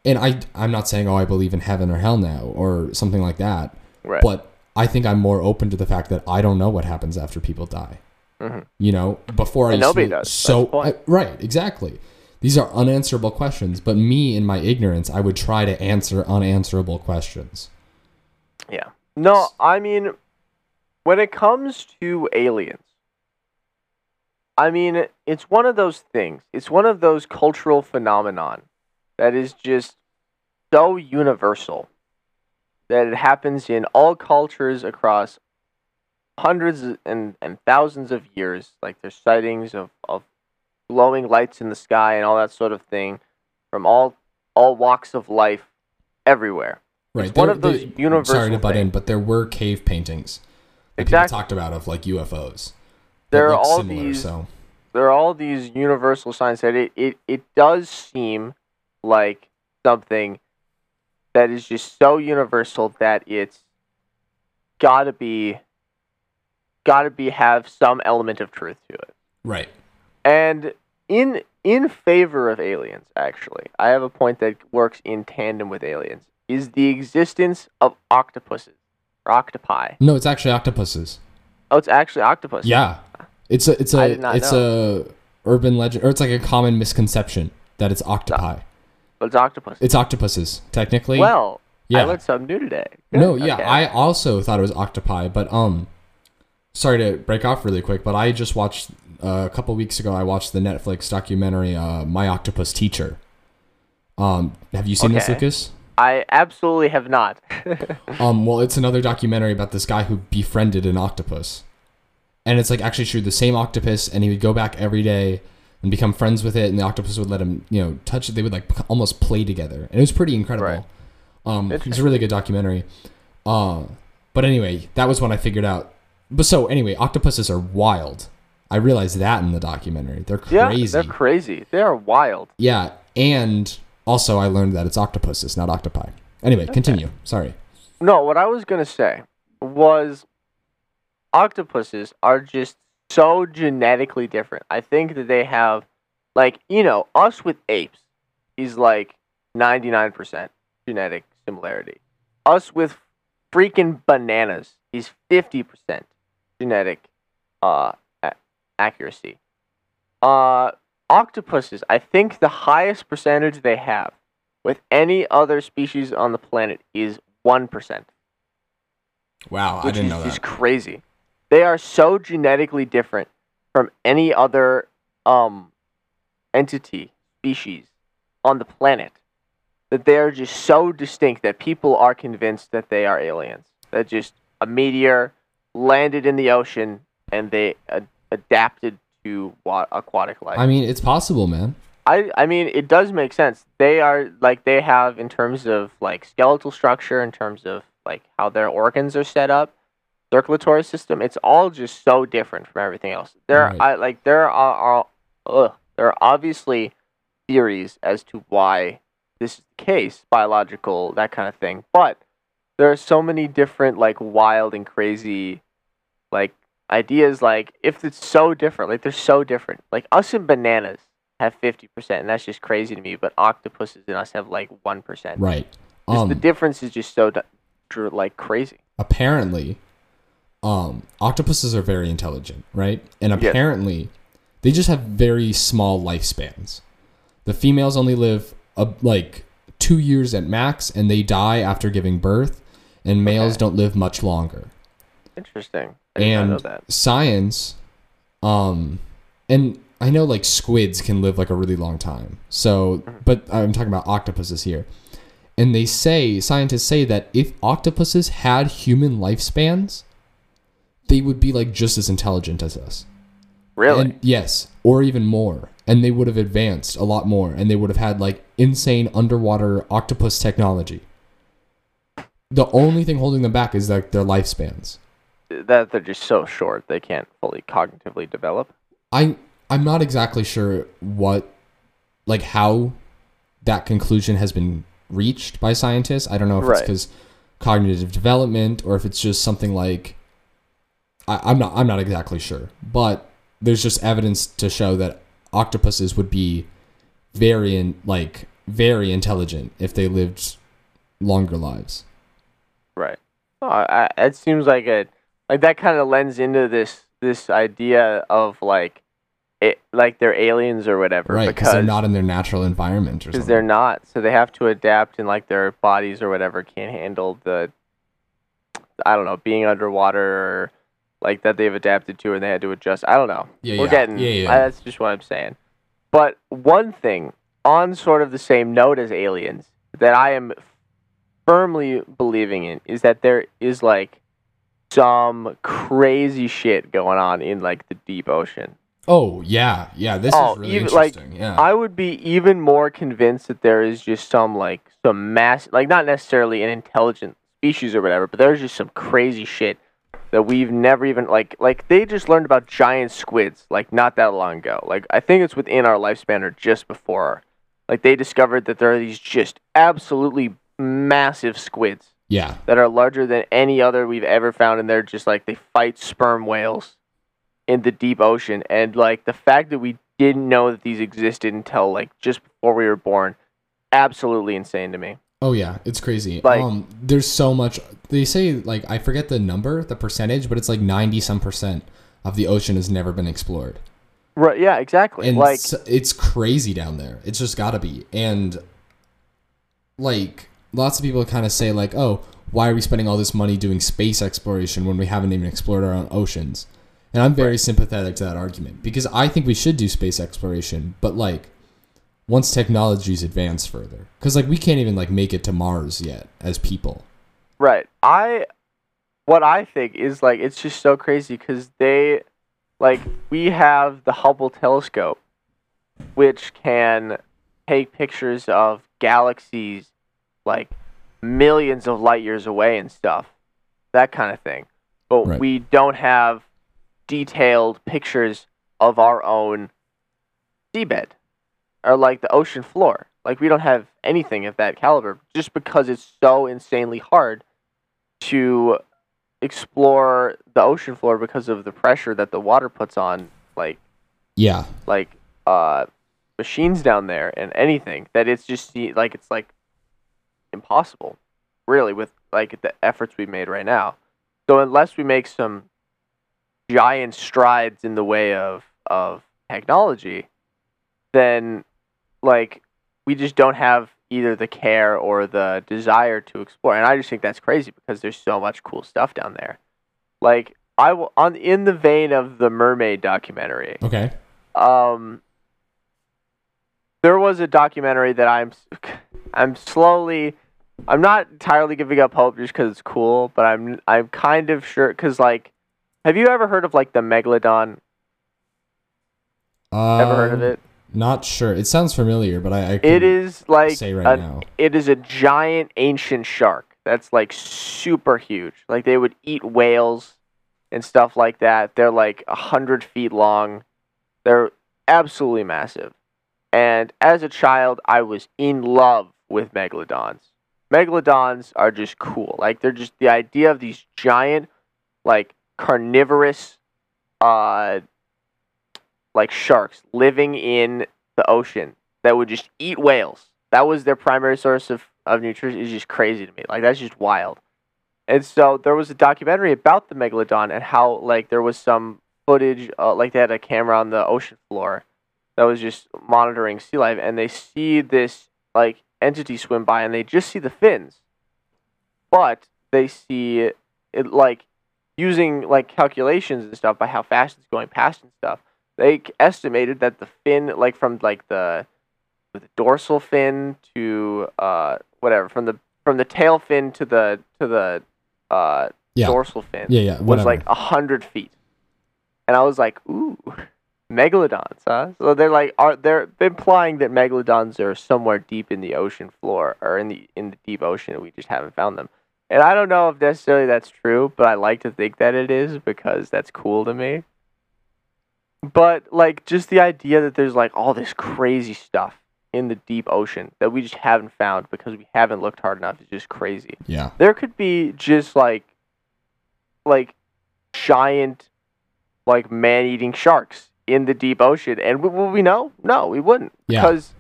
and I I'm not saying oh I believe in heaven or hell now or something like that, Right. but I think I'm more open to the fact that I don't know what happens after people die. Mhm. You know, before I And used nobody to does. So. I- right, exactly. These are unanswerable questions, but me in my ignorance, I would try to answer unanswerable questions. Yeah. No, I mean, when it comes to aliens, I mean, it's one of those things. It's one of those cultural phenomenon that is just so universal that it happens in all cultures across hundreds and, and thousands of years. Like there's sightings of, of glowing lights in the sky and all that sort of thing from all all walks of life everywhere. Right. It's one of those there- universal Sorry to butt in, but there were cave paintings that Exactly. people talked about of like UFOs. There are all similar, these So there are all these universal signs that it, it, it does seem like something that is just so universal that it's gotta be gotta be have some element of truth to it. right. And in in favor of aliens, actually, I have a point that works in tandem with aliens, is the existence of octopuses or octopi. No, it's actually octopuses. Oh, it's actually octopus. Yeah. It's a it's a it's a urban legend or it's like a common misconception that it's octopi. But it's octopus. It's octopuses, technically. well, yeah. I learned something new today. No, yeah, okay. I also thought it was octopi, but um, sorry to break off really quick, but I just watched uh, a couple weeks ago. I watched the Netflix documentary, uh, "My Octopus Teacher." Um, have you seen this, Okay. Lucas? I absolutely have not. Um, well, it's another documentary about this guy who befriended an octopus, and it's like actually true. The same octopus, and he would go back every day and become friends with it, and the octopus would let him, you know, touch it. They would like almost play together, and it was pretty incredible. Right. Um, it's a really good documentary. Uh, but anyway, that was when I figured out. But so anyway, octopuses are wild. I realized that in the documentary. They're yeah, crazy. they're crazy. They are wild. yeah, and also I learned that it's octopuses, not octopi. Anyway, continue. Sorry. No, what I was gonna say was octopuses are just so genetically different. I think that they have, like, you know, us with apes is like ninety nine percent genetic similarity. Us with freaking bananas is fifty percent genetic uh a- accuracy. Uh, octopuses, I think the highest percentage they have with any other species on the planet is one percent Wow, I didn't is know that. crazy. They are so genetically different from any other um entity species on the planet that they are just so distinct that people are convinced that they are aliens. That just a meteor landed in the ocean and they ad- adapted to wa- aquatic life. I mean, it's possible, man. I I mean it does make sense. They are like they have in terms of like skeletal structure, in terms of like how their organs are set up, circulatory system. It's all just so different from everything else. There Right. I like there are, are ugh, there are obviously theories as to why this is the case, biological that kind of thing. But there are so many different like wild and crazy like ideas like if it's so different like they're so different like us and bananas have 50% and that's just crazy to me but octopuses and us have like 1% Right. Just Um, the difference is just so like crazy apparently, um, octopuses are very intelligent, right? And Yes. apparently, they just have very small lifespans. The females only live uh, like two years at max, and they die after giving birth. And males Okay. don't live much longer. interesting i and know that science um and i know like squids can live like a really long time so Mm-hmm. but i'm talking about octopuses here and they say scientists say that if octopuses had human lifespans, they would be like just as intelligent as us. Really? And yes, or even more. And they would have advanced a lot more and they would have had like insane underwater octopus technology. The only thing holding them back is like their lifespans. that they're just so short they can't fully cognitively develop. I I'm not exactly sure what like how that conclusion has been reached by scientists. I don't know if it's because cognitive development or if it's just something like I, I'm not I'm not exactly sure. But there's just evidence to show that octopuses would be very in, like very intelligent if they lived longer lives. Oh, I- it seems like a like that kind of lends into this this idea of like it like they're aliens or whatever Right, because because they're not in their natural environment or because they're not so they have to adapt and like their bodies or whatever can't handle the I don't know being underwater or like that they've adapted to and they had to adjust. I don't know. Yeah, We're yeah. getting Yeah, yeah. I- that's just what I'm saying. But one thing on sort of the same note as aliens that I am firmly believing in is that there is like some crazy shit going on in like the deep ocean. Oh yeah, yeah. This Oh, is really even, like, interesting. yeah. I would be even more convinced that there is just some like some mass like not necessarily an intelligent species or whatever, but there's just some crazy shit that we've never even like like they just learned about giant squids like not that long ago. Like I think it's within our lifespan or just before. Like they discovered that there are these just absolutely massive squids yeah. that are larger than any other we've ever found and they're just like they fight sperm whales in the deep ocean and like the fact that we didn't know that these existed until like just before we were born absolutely insane to me Oh yeah, it's crazy. Like- um, there's so much. They say like I forget the number, the percentage, but it's like ninety some percent of the ocean has never been explored, right yeah exactly and like it's, it's crazy down there. It's just got to be. And like lots of people kind of say like, oh, why are we spending all this money doing space exploration when we haven't even explored our own oceans? And I'm very sympathetic to that argument because I think we should do space exploration, but like once technologies advance further because like we can't even like make it to mars yet as people Right. I what I think is like it's just so crazy cuz they like we have the Hubble telescope which can take pictures of galaxies like millions of light years away and stuff. That kind of thing. But Right. we don't have detailed pictures of our own seabed or like the ocean floor. Like we don't have anything of that caliber just because it's so insanely hard to explore the ocean floor because of the pressure that the water puts on like yeah like uh machines down there and anything that it's just like it's like impossible really with like the efforts we've made right now. So unless we make some giant strides in the way of of technology then like we just don't have either the care or the desire to explore. And i just think that's crazy because there's so much cool stuff down there. Like i will on in the vein of the mermaid documentary okay. um there was a documentary that I'm I'm slowly I'm not entirely giving up hope just because it's cool, but I'm I'm kind of sure because like, have you ever heard of like the megalodon? uh, Ever heard of it? not sure it sounds familiar but i, I It like say a- right now it is a giant ancient shark that's like super huge. Like they would eat whales and stuff like that. They're like a hundred feet long. They're absolutely massive. And as a child, I was in love with megalodons. Megalodons are just cool. Like they're just the idea of these giant, like carnivorous, uh, like sharks living in the ocean that would just eat whales. That was their primary source of, of nutrition. Is just crazy to me. Like that's just wild. And so there was a documentary about the megalodon and how like there was some footage, uh, like they had a camera on the ocean floor that was just monitoring sea life, and they see this like entity swim by, and they just see the fins, but they see it like using like calculations and stuff by how fast it's going past and stuff. They estimated that the fin, like from like the the dorsal fin to uh whatever from the from the tail fin to the to the uh Yeah. dorsal fin Yeah, yeah. was like a hundred feet, and I was like, ooh, megalodons, huh? So they're like, are they're implying that megalodons are somewhere deep in the ocean floor or in the in the deep ocean, and we just haven't found them. And I don't know if necessarily that's true, but I like to think that it is because that's cool to me. But like just the idea that there's like all this crazy stuff in the deep ocean that we just haven't found because we haven't looked hard enough is just crazy yeah. there could be just like like giant like man-eating sharks in the deep ocean and w- will we know no we wouldn't Yeah. because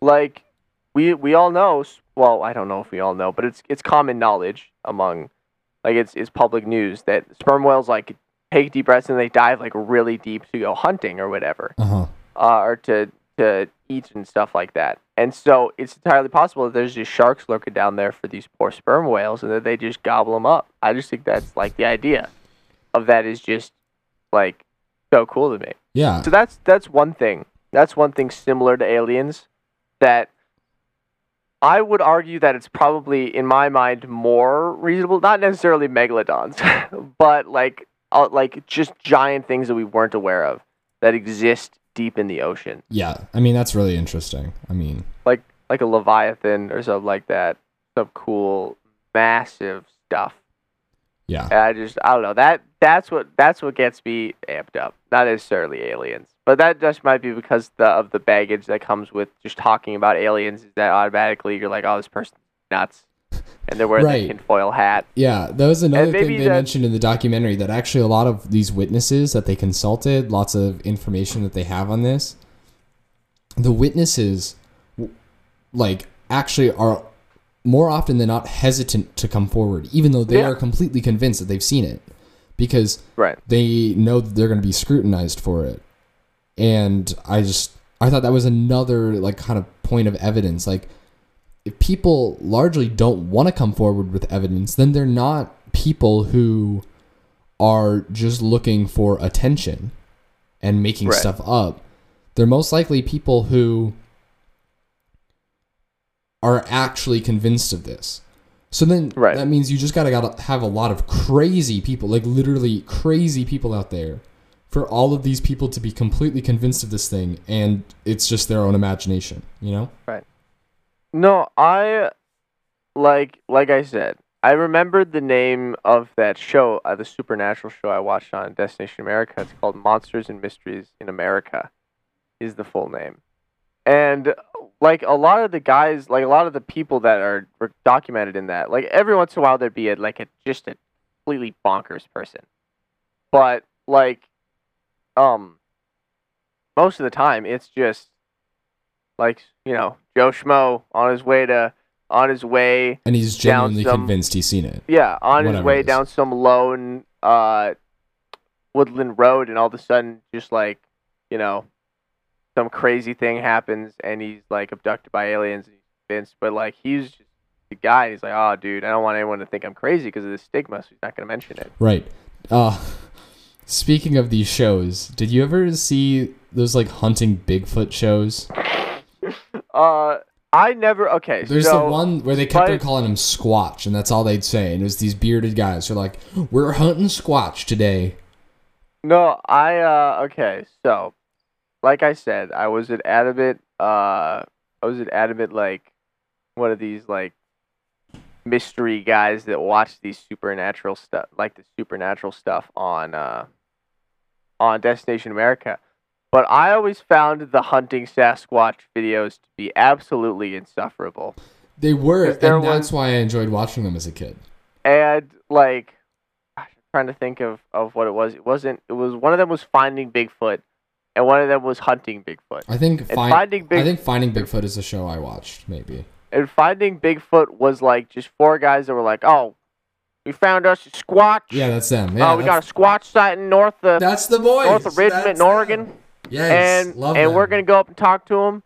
like we we all know well i don't know if we all know but it's it's common knowledge among like it's it's public news that sperm whales like take deep breaths and they dive like really deep to go hunting or whatever Uh huh. uh, or to to eat and stuff like that. And so it's entirely possible that there's just sharks lurking down there for these poor sperm whales, and that they just gobble them up. I just think that's like the idea of that is just like so cool to me. Yeah. So that's that's one thing. That's one thing similar to aliens that I would argue that it's probably in my mind more reasonable, not necessarily megalodons, but like uh, like just giant things that we weren't aware of that exist deep in the ocean, Yeah. I mean, that's really interesting. I mean, like like a leviathan or something like that. Some cool massive stuff. Yeah. And I just I don't know that that's what that's what gets me amped up. Not necessarily aliens, but that just might be because the of the baggage that comes with just talking about aliens. Is that automatically you're like, oh, this person's nuts, and they're wearing Right. that tinfoil hat. Yeah, that was another thing they that- mentioned in the documentary that actually a lot of these witnesses that they consulted, lots of information that they have on this, the witnesses, like, actually are more often than not hesitant to come forward, even though they Yeah. are completely convinced that they've seen it, because Right. they know that they're going to be scrutinized for it. And I just, I thought that was another, like, kind of point of evidence. Like, if people largely don't want to come forward with evidence, then they're not people who are just looking for attention and making Right. stuff up. They're most likely people who are actually convinced of this. So then Right. that means you just gotta gotta have a lot of crazy people, like literally crazy people out there, for all of these people to be completely convinced of this thing, and it's just their own imagination, you know? Right. No, I like like I said, I remembered the name of that show, uh, the supernatural show I watched on Destination America. It's called Monsters and Mysteries in America, is the full name. And like a lot of the guys, like a lot of the people that are documented in that, like every once in a while there'd be a like a just a completely bonkers person, but like, um, most of the time it's just like you know Joe Schmo on his way to on his way And he's Down genuinely some- convinced he's seen it. yeah on his way down some lone uh woodland road and all of a sudden just like you know some crazy thing happens and he's like abducted by aliens and he's convinced but like he's just the guy he's like oh dude I don't want anyone to think I'm crazy because of the stigma so he's not gonna mention it Right. Uh speaking of these shows, did you ever see those like hunting Bigfoot shows? uh I never okay There's so the one where they kept on calling him Squatch, and that's all they'd say. And it was these bearded guys who are like, "We're hunting Squatch today." No, I uh okay, so like I said, I was an adamant uh I was an adamant like one of these like mystery guys that watch these supernatural stuff like the supernatural stuff on uh on Destination America. But I always found the hunting Sasquatch videos to be absolutely insufferable. They were, and that's was- why I enjoyed watching them as a kid. and like gosh, I'm trying to think of, of what it was. It wasn't it was one of them was finding Bigfoot and one of them was hunting Bigfoot. I think find, finding Big I think Finding Bigfoot is a show I watched. Maybe. and finding Bigfoot was like just four guys that were like, "Oh, we found us a squatch. Yeah, that's them. Uh, yeah, oh, we got a squatch sighting north of that's the boys. north of Richmond, That's in Oregon." them. Yes, and and we're gonna go up and talk to him.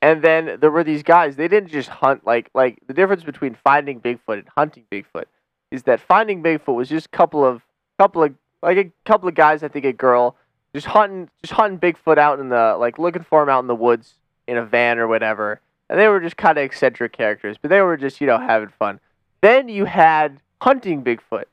And then there were these guys. They didn't just hunt like like the difference between finding Bigfoot and hunting Bigfoot is that finding Bigfoot was just a couple of couple of like a couple of guys. I think a girl just hunting just hunting Bigfoot out in the like looking for him out in the woods in a van or whatever, and they were just kind of eccentric characters, but they were just you know having fun. Then you had hunting Bigfoot,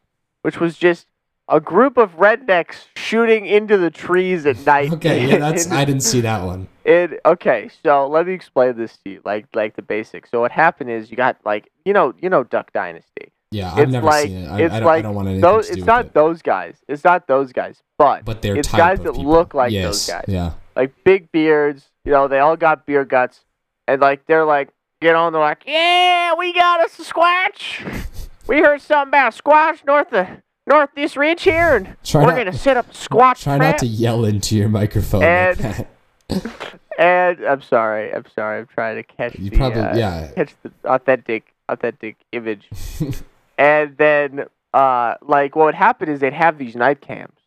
which was just a group of rednecks shooting into the trees at night. Okay, yeah, that's in- I didn't see that one. it okay, so let me explain this to you, like like the basics. So what happened is you got like you know you know Duck Dynasty. Yeah, I've It's never like- seen it. I, it's I, don't, I like don't want anything Those to do it's not it. those guys. It's not those guys, but But they're it's guys that people. look like yes, those guys. Yeah. like big beards. You know, they all got beer guts, and like they're like get on. They're like, yeah, we got us a squatch. we heard something about a squatch north of north this ridge here, and Try we're not- gonna set up a squatch Try trap. not to yell into your microphone And- like. And I'm sorry, I'm sorry. I'm trying to catch You the probably uh, yeah. catch the authentic authentic image. and then uh like what would happen is they'd have these night cams.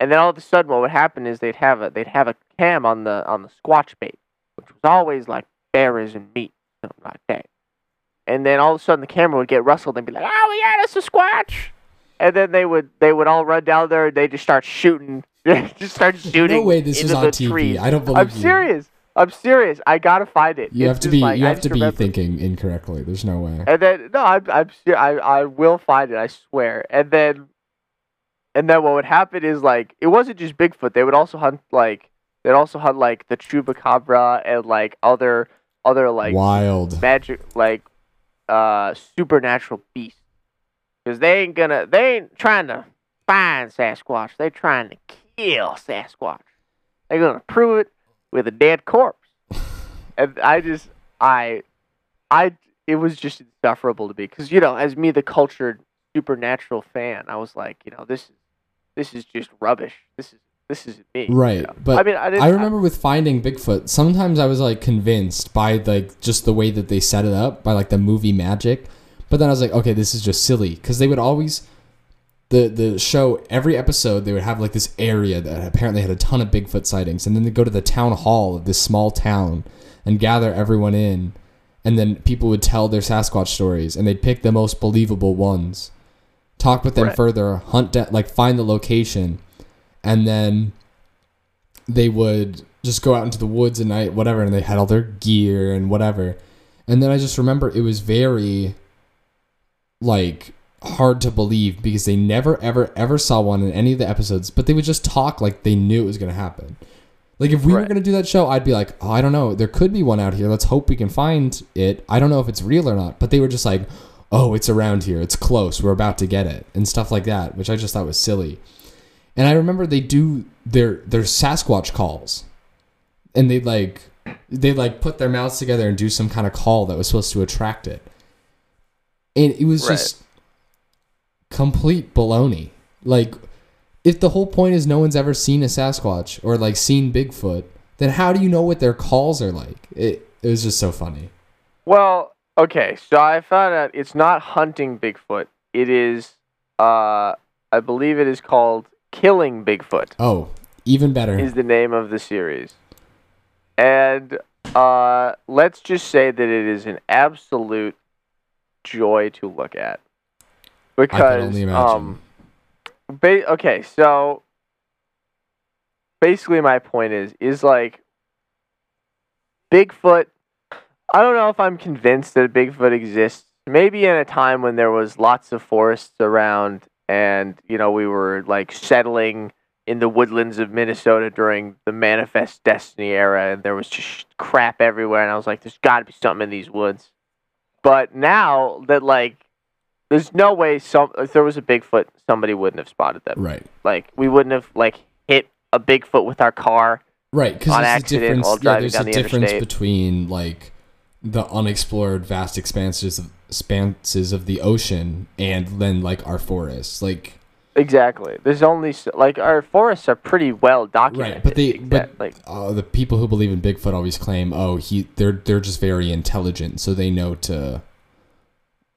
And then all of a sudden what would happen is they'd have a they'd have a cam on the on the squatch bait, which was always like berries and meat, something like that. And then all of a sudden the camera would get rustled and be like, Oh, we got us a squatch and then they would they would all run down there and they just start shooting just start shooting No way this into on TV. trees. I don't believe I'm you. serious. I'm serious. I gotta find it. You It's have to be like- you have to be remember- thinking incorrectly. There's no way. And then no, I'm I'm I I will find it. I swear. And then, and then what would happen is like it wasn't just Bigfoot. They would also hunt like they'd also hunt like the chupacabra and like other other like Wild. magic like uh supernatural beasts. Because they ain't gonna they ain't trying to find Sasquatch. They're trying to kill Sasquatch. They're gonna prove it with a dead corpse. and I just I I it was just insufferable to me because you know as me the cultured supernatural fan I was like you know this is this is just rubbish. This is this is me. you Right, know? but I mean I, didn't, I remember with finding Bigfoot, sometimes I was like convinced by like just the way that they set it up, by like the movie magic. But then I was like, okay, this is just silly because they would always the the show every episode they would have like this area that apparently had a ton of Bigfoot sightings, and then they go to the town hall of this small town and gather everyone in, and then people would tell their Sasquatch stories, and they'd pick the most believable ones, talk with them Right. further, hunt da- like find the location, and then they would just go out into the woods at night, whatever, and they had all their gear and whatever. And then I just remember it was very like hard to believe because they never ever ever saw one in any of the episodes, but they would just talk like they knew it was gonna happen. Like if we were gonna do that show, I'd be like, oh, I don't know, there could be one out here. Let's hope we can find it. I don't know if it's real or not, but they were just like, oh, it's around here. It's close. We're about to get it and stuff like that, which I just thought was silly. And I remember they do their their Sasquatch calls, and they like they like put their mouths together and do some kind of call that was supposed to attract it, and it was Right. just complete baloney. Like, if the whole point is no one's ever seen a Sasquatch or like seen Bigfoot, then how do you know what their calls are like? It it was just so funny. Well, okay, so I found out it's not hunting Bigfoot. It is, uh, I believe it is called Killing Bigfoot. Oh, even better. Is the name of the series, and uh, let's just say that it is an absolute joy to look at. Because um, ba- okay, so basically my point is is like Bigfoot. I don't know if I'm convinced that Bigfoot exists. Maybe in a time when there was lots of forests around, and you know we were like settling in the woodlands of Minnesota during the Manifest Destiny era, and there was just crap everywhere, and I was like, "There's got to be something in these woods." But now that like, there's no way some if there was a Bigfoot, somebody wouldn't have spotted them. right. Like we wouldn't have like hit a Bigfoot with our car. Right, because on there's a difference. yeah, there's a the difference interstate. between like the unexplored vast expanses of expanses of the ocean and then like our forests. Like Exactly. There's only like our forests are pretty well documented. right, but they but like uh, the people who believe in Bigfoot always claim, oh, he they're they're just very intelligent, so they know to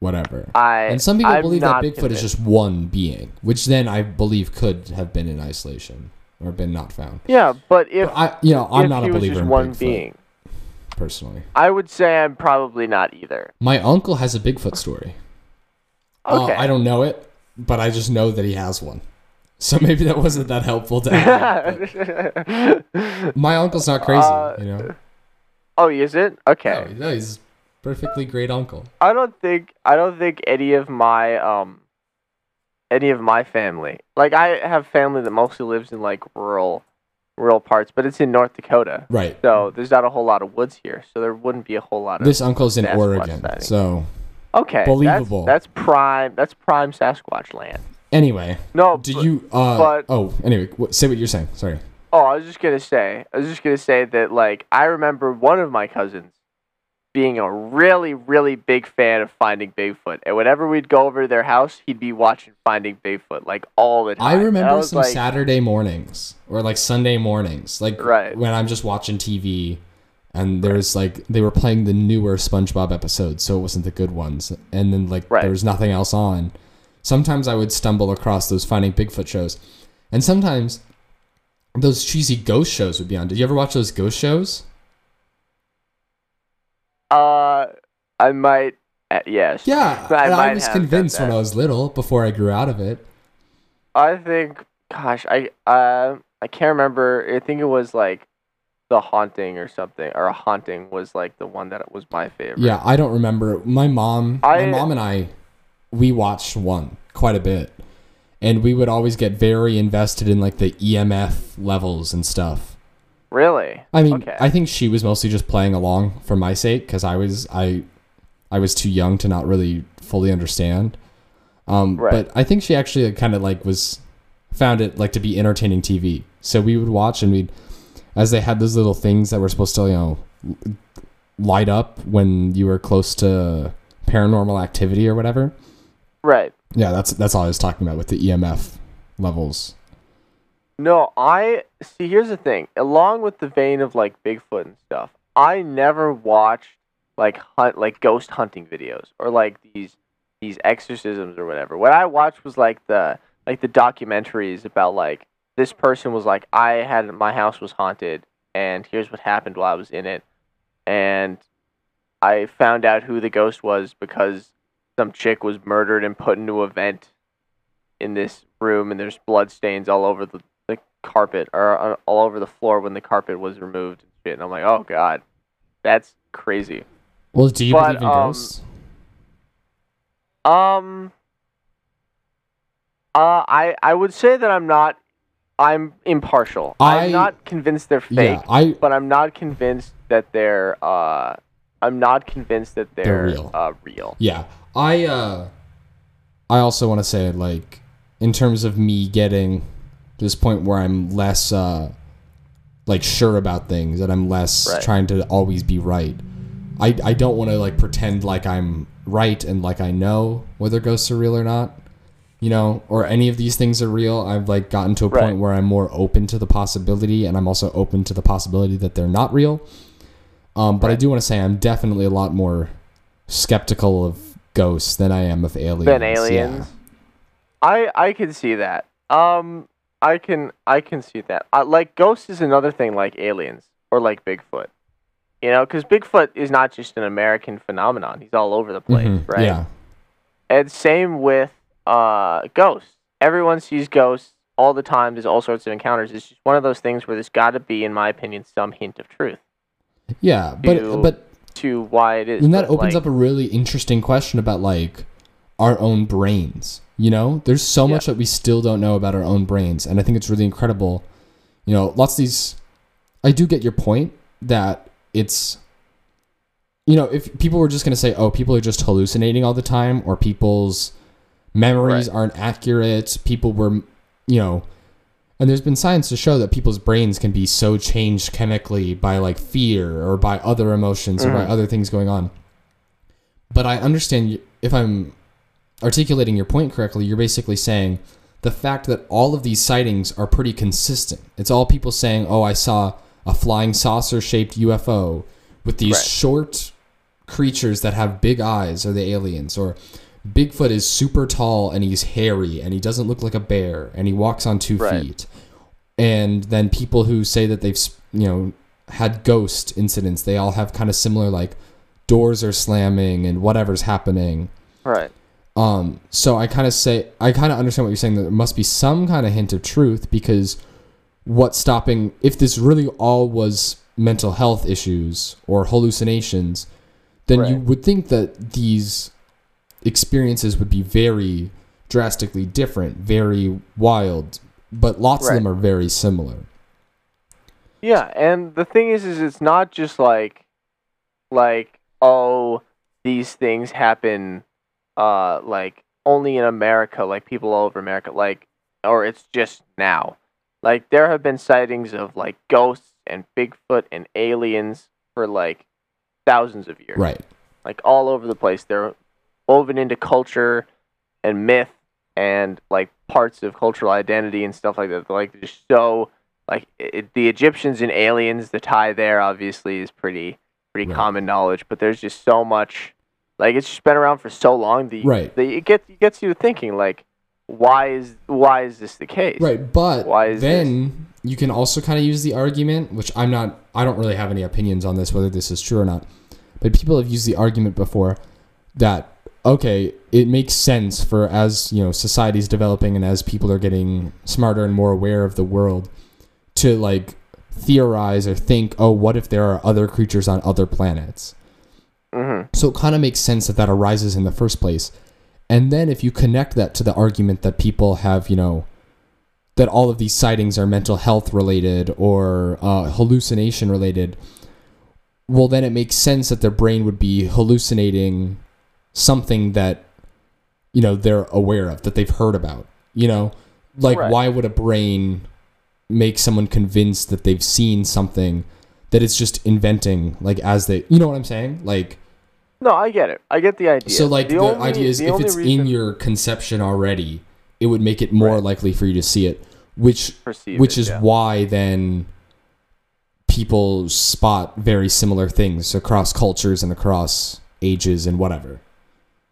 whatever. I and some people I'm believe that Bigfoot convinced. is just one being, which then I believe could have been in isolation or been not found. yeah, but if But I, you know, I'm not a believer just in one Bigfoot being, personally. I would say I'm probably not either. My uncle has a Bigfoot story. Uh, Okay. I don't know it, but I just know that he has one. So maybe that wasn't that helpful to have. My uncle's not crazy, Uh, you know. Oh, is it? Okay. No, no, he's perfectly great uncle. I don't think I don't think any of my um any of my family like I have family that mostly lives in like rural rural parts, but it's in North Dakota. Right. So there's not a whole lot of woods here, so there wouldn't be a whole lot of This uncle's in Sasquatch Oregon, sighting. so Okay. believable. That's, that's prime that's prime Sasquatch land. anyway, No, Do but- you? Uh, but- oh, anyway, what, say what you're saying. Sorry. Oh, I was just gonna say, I was just gonna say that like I remember one of my cousins being a really, really big fan of Finding Bigfoot, and whenever we'd go over to their house, he'd be watching Finding Bigfoot like all the time. I remember was some like, Saturday mornings or like Sunday mornings, like Right. when I'm just watching TV, and there's like they were playing the newer SpongeBob episodes, so it wasn't the good ones, and then like Right. there was nothing else on. Sometimes I would stumble across those Finding Bigfoot shows, and sometimes those cheesy ghost shows would be on. Did you ever watch those ghost shows? Uh, I might. Uh, yes. Yeah, I I, was convinced when. I was little before I grew out of it. I think. Gosh, I uh, I can't remember. I think it was like the haunting or something, or a haunting was like the one that was my favorite. Yeah, I don't remember. My mom, I- my mom and I, we watched one quite a bit, and we would always get very invested in like the EMF levels and stuff. Really? I mean, Okay. I think she was mostly just playing along for my sake because I was I, I was too young to not really fully understand. Um, Right. But I think she actually kind of like was found it like to be entertaining TV. So we would watch and we'd as they had those little things that were supposed to you know light up when you were close to paranormal activity or whatever. Right. Yeah, that's that's all I was talking about with the EMF levels. No, I see. Here's the thing. Along with the vein of like Bigfoot and stuff, I never watched like hunt like ghost hunting videos or like these these exorcisms or whatever. What I watched was like the like the documentaries about like this person was like I had my house was haunted and here's what happened while I was in it, and I found out who the ghost was because some chick was murdered and put into a vent in this room and there's blood stains all over the, the carpet or uh, all over the floor when the carpet was removed and shit. And I'm like, oh god, that's crazy. Well, do you But, believe in um, ghosts? Um, uh, I I would say that I'm not. I'm impartial. I- I'm not convinced they're fake, Yeah, I but I'm not convinced that they're. Uh, I'm not convinced that they're, They're real. Uh, real. Yeah. I uh I also want to say like in terms of me getting to this point where I'm less uh like sure about things and I'm less Right. trying to always be right. I I don't want to like pretend like I'm right and like I know whether ghosts are real or not. You know, or any of these things are real. I've like gotten to a Right. point where I'm more open to the possibility and I'm also open to the possibility that they're not real. Um, but I do want to say I'm definitely a lot more skeptical of ghosts than I am of aliens. Than Yeah. aliens. I I can see that. Um, I can I can see that. Uh, like ghosts is another thing, like aliens or like Bigfoot. You know, because Bigfoot is not just an American phenomenon. He's all over the place, Mhm, right? Yeah. And same with uh ghosts. Everyone sees ghosts all the time. There's all sorts of encounters. It's just one of those things where there's got to be, in my opinion, some hint of truth Yeah, but To- but to why it is. and that opens like, up a really interesting question about like our own brains. You know, there's so Yeah. much that we still don't know about our own brains, and I think it's really incredible. You know, lots of these. I do get your point that it's. You know, if people were just gonna say, "Oh, people are just hallucinating all the time," or people's memories Right. aren't accurate, people were, you know, and there's been science to show that people's brains can be so changed chemically by like fear or by other emotions or by Mhm. other things going on. But I understand if I'm articulating your point correctly, you're basically saying the fact that all of these sightings are pretty consistent. It's all people saying, "Oh, I saw a flying saucer-shaped UFO with these Right. short creatures that have big eyes are the aliens or Bigfoot is super tall and he's hairy and he doesn't look like a bear and he walks on two Right. feet. And then people who say that they've, you know, had ghost incidents, they all have kind of similar like doors are slamming and whatever's happening. right. Um, so I kind of say I kind of understand what you're saying that there must be some kind of hint of truth because what's stopping if this really all was mental health issues or hallucinations, then you would think that these experiences would be very drastically different, very wild, but lots Right. of them are very similar. Yeah, and the thing is, is it's not just like, like oh, these things happen, uh, like only in America, like people all over America, like, or it's just now. Like there have been sightings of like ghosts and Bigfoot and aliens for like thousands of years. Right. like all over the place. They're woven into culture and myth and like parts of cultural identity and stuff like that. Like just so like it, the Egyptians and aliens. The tie there obviously is pretty pretty Right. common knowledge, but there's just so much. Like it's just been around for so long that, you- Right. that it gets it gets you thinking like, why is why is this the case? Right, but Why is then you can also kind of use the argument, which I'm not, I don't really have any opinions on this, whether this is true or not. But people have used the argument before that okay, it makes sense for as you know society's developing and as people are getting smarter and more aware of the world to like theorize or think, oh, what if there are other creatures on other planets? Mm-hmm. So it kind of makes sense that that arises in the first place. And then if you connect that to the argument that people have, you know, that all of these sightings are mental health related or uh, hallucination related, well, then it makes sense that their brain would be hallucinating something that, you know, they're aware of, that they've heard about. You know, like Right. why would a brain make someone convinced that they've seen something that it's just inventing, like as they, you know what I'm saying? Like, No, I get it. I get the idea. so like the, only- idea is the if it's reason in your conception already, it would make it more Right. likely for you to see it, which perceive which it, is yeah. why then people spot very similar things across cultures and across ages and whatever.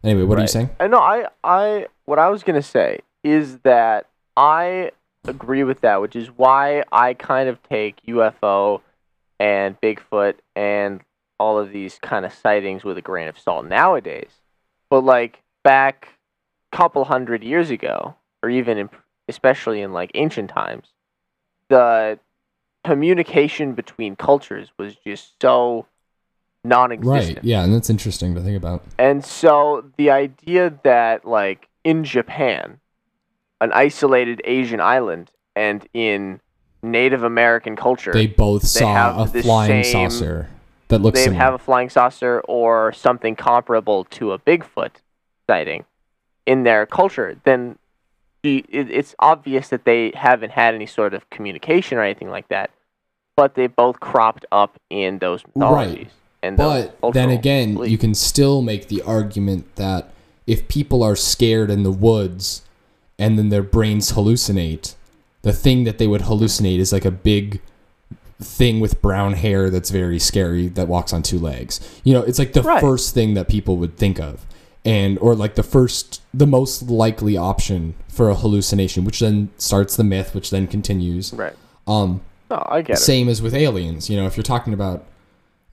Anyway, what are you saying? I know. I, I, what I was gonna say is that I agree with that, which is why I kind of take UFO and Bigfoot and all of these kind of sightings with a grain of salt nowadays. But like back a couple hundred years ago, or even in, especially in like ancient times, the communication between cultures was just so non-existent. Right. Yeah, and that's interesting to think about. And so the idea that like in Japan, an isolated Asian island, and in Native American culture, They both saw have a flying saucer that looks they similar. have a flying saucer or something comparable to a Bigfoot sighting in their culture, then it's obvious that they haven't had any sort of communication or anything like that. But they both cropped up in those mythologies. And But then again, you can still make the argument that if people are scared in the woods and then their brains hallucinate, the thing that they would hallucinate is like a big thing with brown hair that's very scary that walks on two legs. You know, it's like the Right. first thing that people would think of. And or like the first the most likely option for a hallucination, which then starts the myth, which then continues. right. Um No, I get it. same as with aliens. You know, if you're talking about,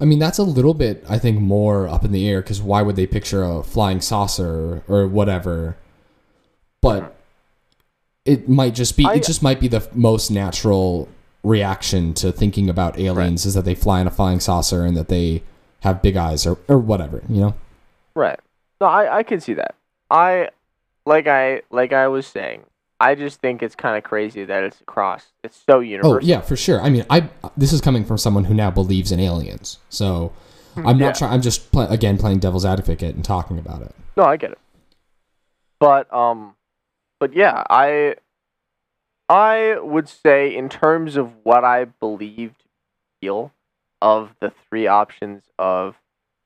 I mean, that's a little bit, I think, more up in the air because why would they picture a flying saucer or, or whatever? But it might just be, I- it just might be the most natural reaction to thinking about aliens is that they fly in a flying saucer and that they have big eyes or, or whatever, you know? Right. No, I, I can see that. I like I like I was saying. I just think it's kind of crazy that it's across. It's so universal. Oh yeah, for sure. I mean, I this is coming from someone who now believes in aliens, so I'm Yeah. not trying. I'm just again playing devil's advocate and talking about it. No, I get it. But um, but yeah, I I would say in terms of what I believe to feel of the three options of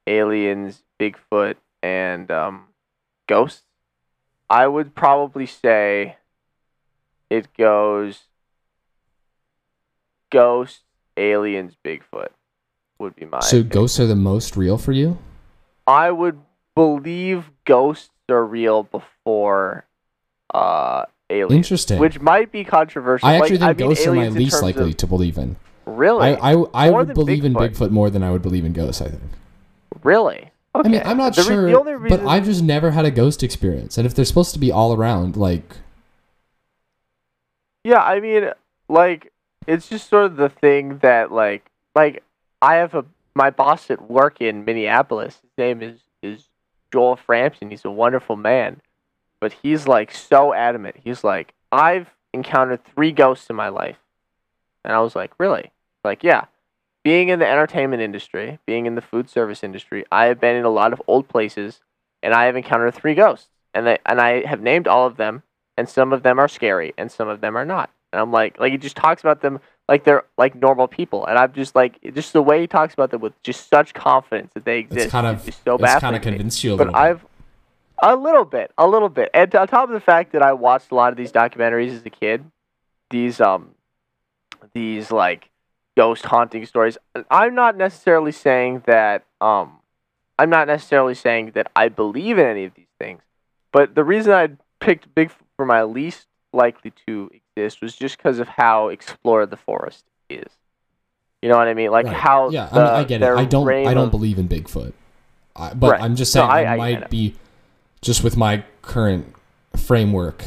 aliens, Bigfoot, and um, ghosts, I would probably say it goes ghosts, aliens, Bigfoot would be my. So opinion. ghosts are the most real for you? I would believe ghosts are real before uh aliens, Interesting. which might be controversial. I actually like, think I mean, ghosts are my least likely of- to believe in. really, I I, I would believe in Bigfoot. Bigfoot more than I would believe in ghosts. I think. really. Okay. I mean, I'm not The re- sure, only reason, but I've just never had a ghost experience. And if they're supposed to be all around, like, yeah, I mean, like it's just sort of the thing that like like I have a my boss at work in Minneapolis. His name is is Joel Frampton. He's a wonderful man, but he's like so adamant. He's like, I've encountered three ghosts in my life, and I was like, really? Like, yeah. Being in the entertainment industry, being in the food service industry, I have been in a lot of old places, and I have encountered three ghosts, and they, and I have named all of them, and some of them are scary, and some of them are not. And I'm like, like he just talks about them like they're like normal people, and I'm just like, just the way he talks about them with just such confidence that they exist. It's kind of is so it's kind of convinced you a But little. bit. I've a little bit, a little bit, and on top of the fact that I watched a lot of these documentaries as a kid, these um, these like ghost haunting stories. I'm not necessarily saying that um, I'm not necessarily saying that I believe in any of these things, but the reason I picked Bigfoot for my least likely to exist was just because of how explored the forest is. You know what I mean? Like Right. how yeah, I, mean, I get it. I don't I don't of- believe in Bigfoot, I, but Right. I'm just No, saying I- I, I might be just with my current framework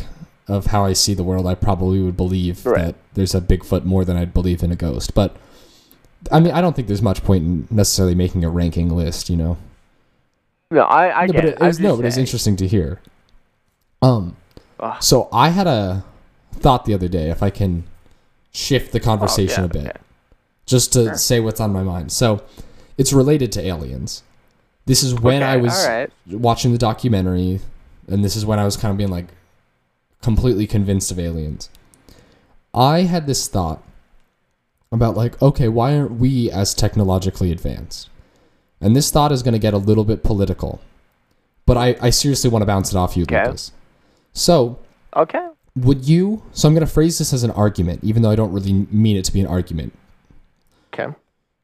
of how I see the world. I probably would believe Right. that there's a Bigfoot more than I'd believe in a ghost. But I mean, I don't think there's much point in necessarily making a ranking list. You know, No, I, I No, get but it. it, was no, but it's interesting to hear. Um, Ugh. so I had a thought the other day. If I can shift the conversation Oh, a bit, okay. just to Sure. say what's on my mind. So it's related to aliens. This is when I was right. watching the documentary, and this is when I was kind of being like completely convinced of aliens. I had this thought about like, okay, why aren't we as technologically advanced? And this thought is going to get a little bit political, but I, I seriously want to bounce it off you, Okay. Lucas. So, Okay. would you? So I'm going to phrase this as an argument, even though I don't really mean it to be an argument. Okay.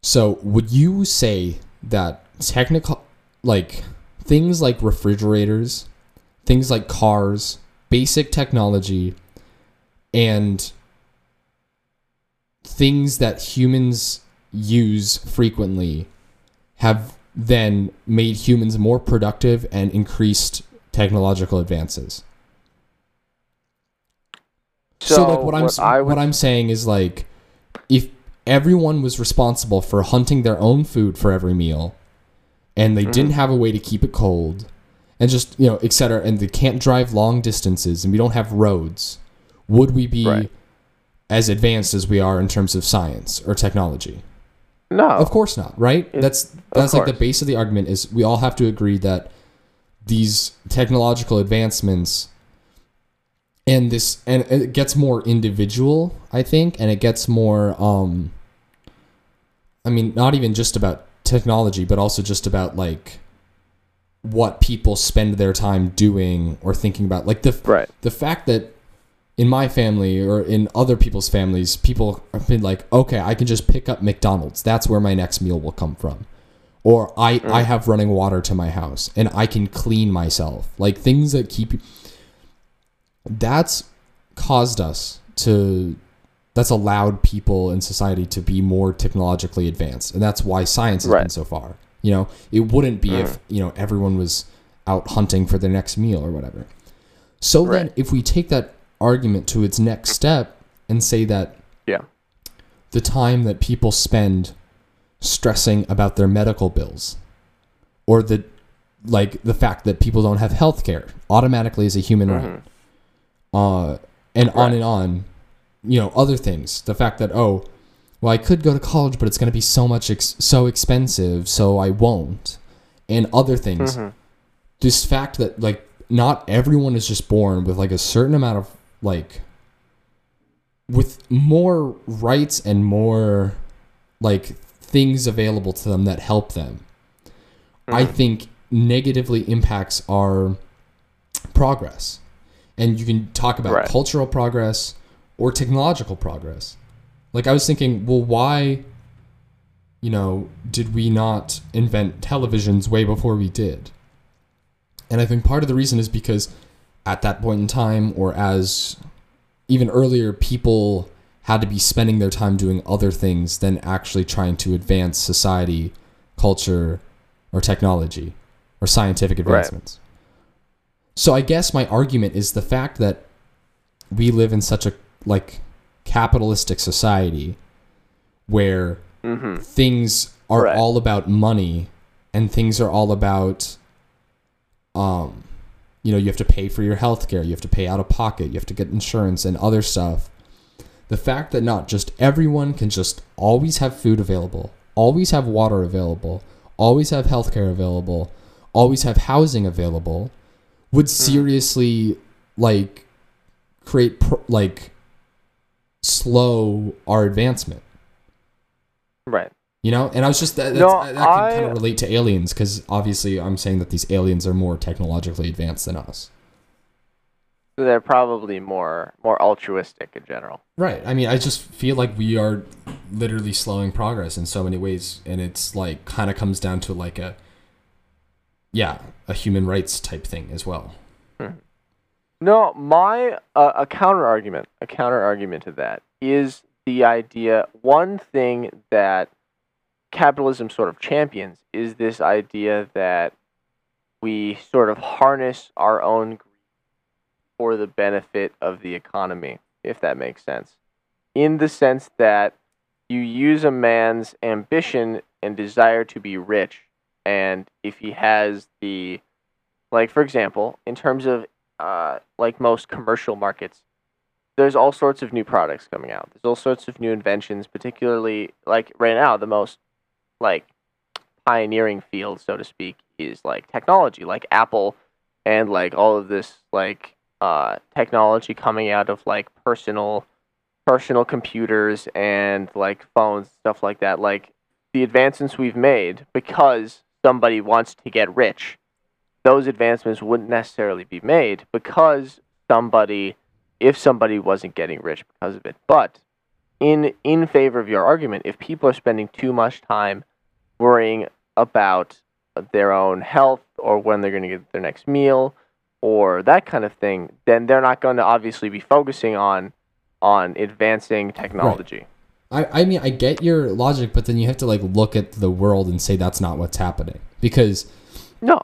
So, would you say that technical, like things like refrigerators, things like cars, basic technology, and things that humans use frequently have then made humans more productive and increased technological advances? So, like what I'm s- I what I'm saying is like if everyone was responsible for hunting their own food for every meal and they Mm-hmm. didn't have a way to keep it cold and just you know et cetera and they can't drive long distances and we don't have roads would we be Right. as advanced as we are in terms of science or technology no. of course not right It- that's that's like the base of the argument is we all have to agree that these technological advancements and this and it gets more individual i think and it gets more um i mean not even just about technology but also just about like what people spend their time doing or thinking about like the Right. the fact that in my family or in other people's families, people have been like, okay, I can just pick up McDonald's. That's where my next meal will come from. Or I, mm. I have running water to my house and I can clean myself. Like things that keep you. That's caused us to. That's allowed people in society to be more technologically advanced. And that's why science has been so far. You know, it wouldn't be if, you know, everyone was out hunting for their next meal or whatever. So then, if we take that argument to its next step and say that Yeah. the time that people spend stressing about their medical bills or the like the fact that people don't have health care automatically is a human right uh and on and on you know other things the fact that oh well i could go to college but it's going to be so much ex- so expensive so i won't and other things Mhm. this fact that like not everyone is just born with like a certain amount of like with more rights and more like things available to them that help them i think negatively impacts our progress and you can talk about Right. cultural progress or technological progress. Like i was thinking well why you know did we not invent televisions way before we did? And I think part of the reason is because at that point in time, or as even earlier, people had to be spending their time doing other things than actually trying to advance society, culture, or technology, or scientific advancements. So I guess my argument is the fact that we live in such a like capitalistic society where Mhm. things are Right. all about money and things are all about um you know you have to pay for your health care you have to pay out of pocket you have to get insurance and other stuff the fact that not just everyone can just always have food available always have water available always have health care available always have housing available would seriously like create pr- like slow our advancement Right. you know, and I was just that, No, that can I- kind of relate to aliens because obviously I'm saying that these aliens are more technologically advanced than us. They're probably more more altruistic in general. Right. I mean, I just feel like we are literally slowing progress in so many ways, and it's like kind of comes down to like a, yeah, a human rights type thing as well. No, my uh, a counter argument, a counter argument to that is the idea. One thing that capitalism sort of champions is this idea that we sort of harness our own greed for the benefit of the economy, if that makes sense. In the sense that you use a man's ambition and desire to be rich, and if he has the, like, for example, in terms of uh, like most commercial markets, there's all sorts of new products coming out. There's all sorts of new inventions, particularly like right now, the most like pioneering field, so to speak, is like technology, like Apple and like all of this like uh, technology coming out of like personal personal computers and like phones, stuff like that. Like the advancements we've made because somebody wants to get rich those advancements wouldn't necessarily be made because somebody if somebody wasn't getting rich because of it. But in in favor of your argument if people are spending too much time worrying about their own health or when they're going to get their next meal or that kind of thing then they're not going to obviously be focusing on on advancing technology. I, I mean, I get your logic, but then you have to like look at the world and say that's not what's happening because no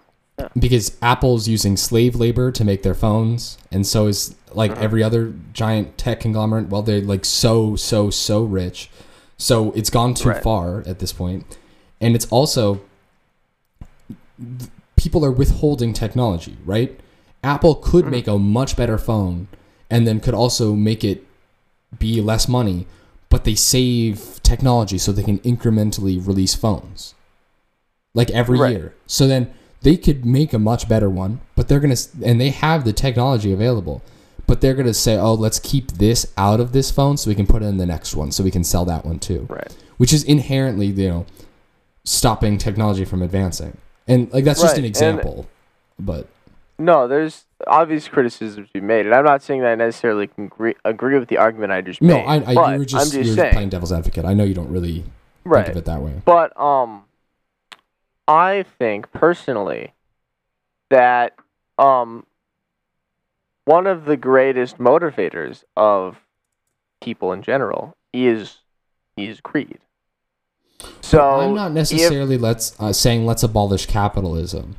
because Apple's using slave labor to make their phones, and so is like uh-huh. every other giant tech conglomerate. Well, they're like so so so rich, so it's gone too Right. far at this point, and it's also people are withholding technology, right? Apple could mm-hmm. make a much better phone, and then could also make it be less money, but they save technology so they can incrementally release phones like every Right. year. So then they could make a much better one, but they're going to and they have the technology available. But they're going to say, "Oh, let's keep this out of this phone so we can put it in the next one so we can sell that one too." right Which is inherently, you know, stopping technology from advancing. And like that's just Right, an and- example. but No, there's obvious criticisms to be made, and I'm not saying that I necessarily can agree, agree with the argument I just no, made. I, I you were just, I'm just saying, playing devil's advocate. I know you don't really right? think of it that way. But um, I think personally that um, one of the greatest motivators of people in general is is greed. So I'm not if- necessarily let's uh, saying let's abolish capitalism.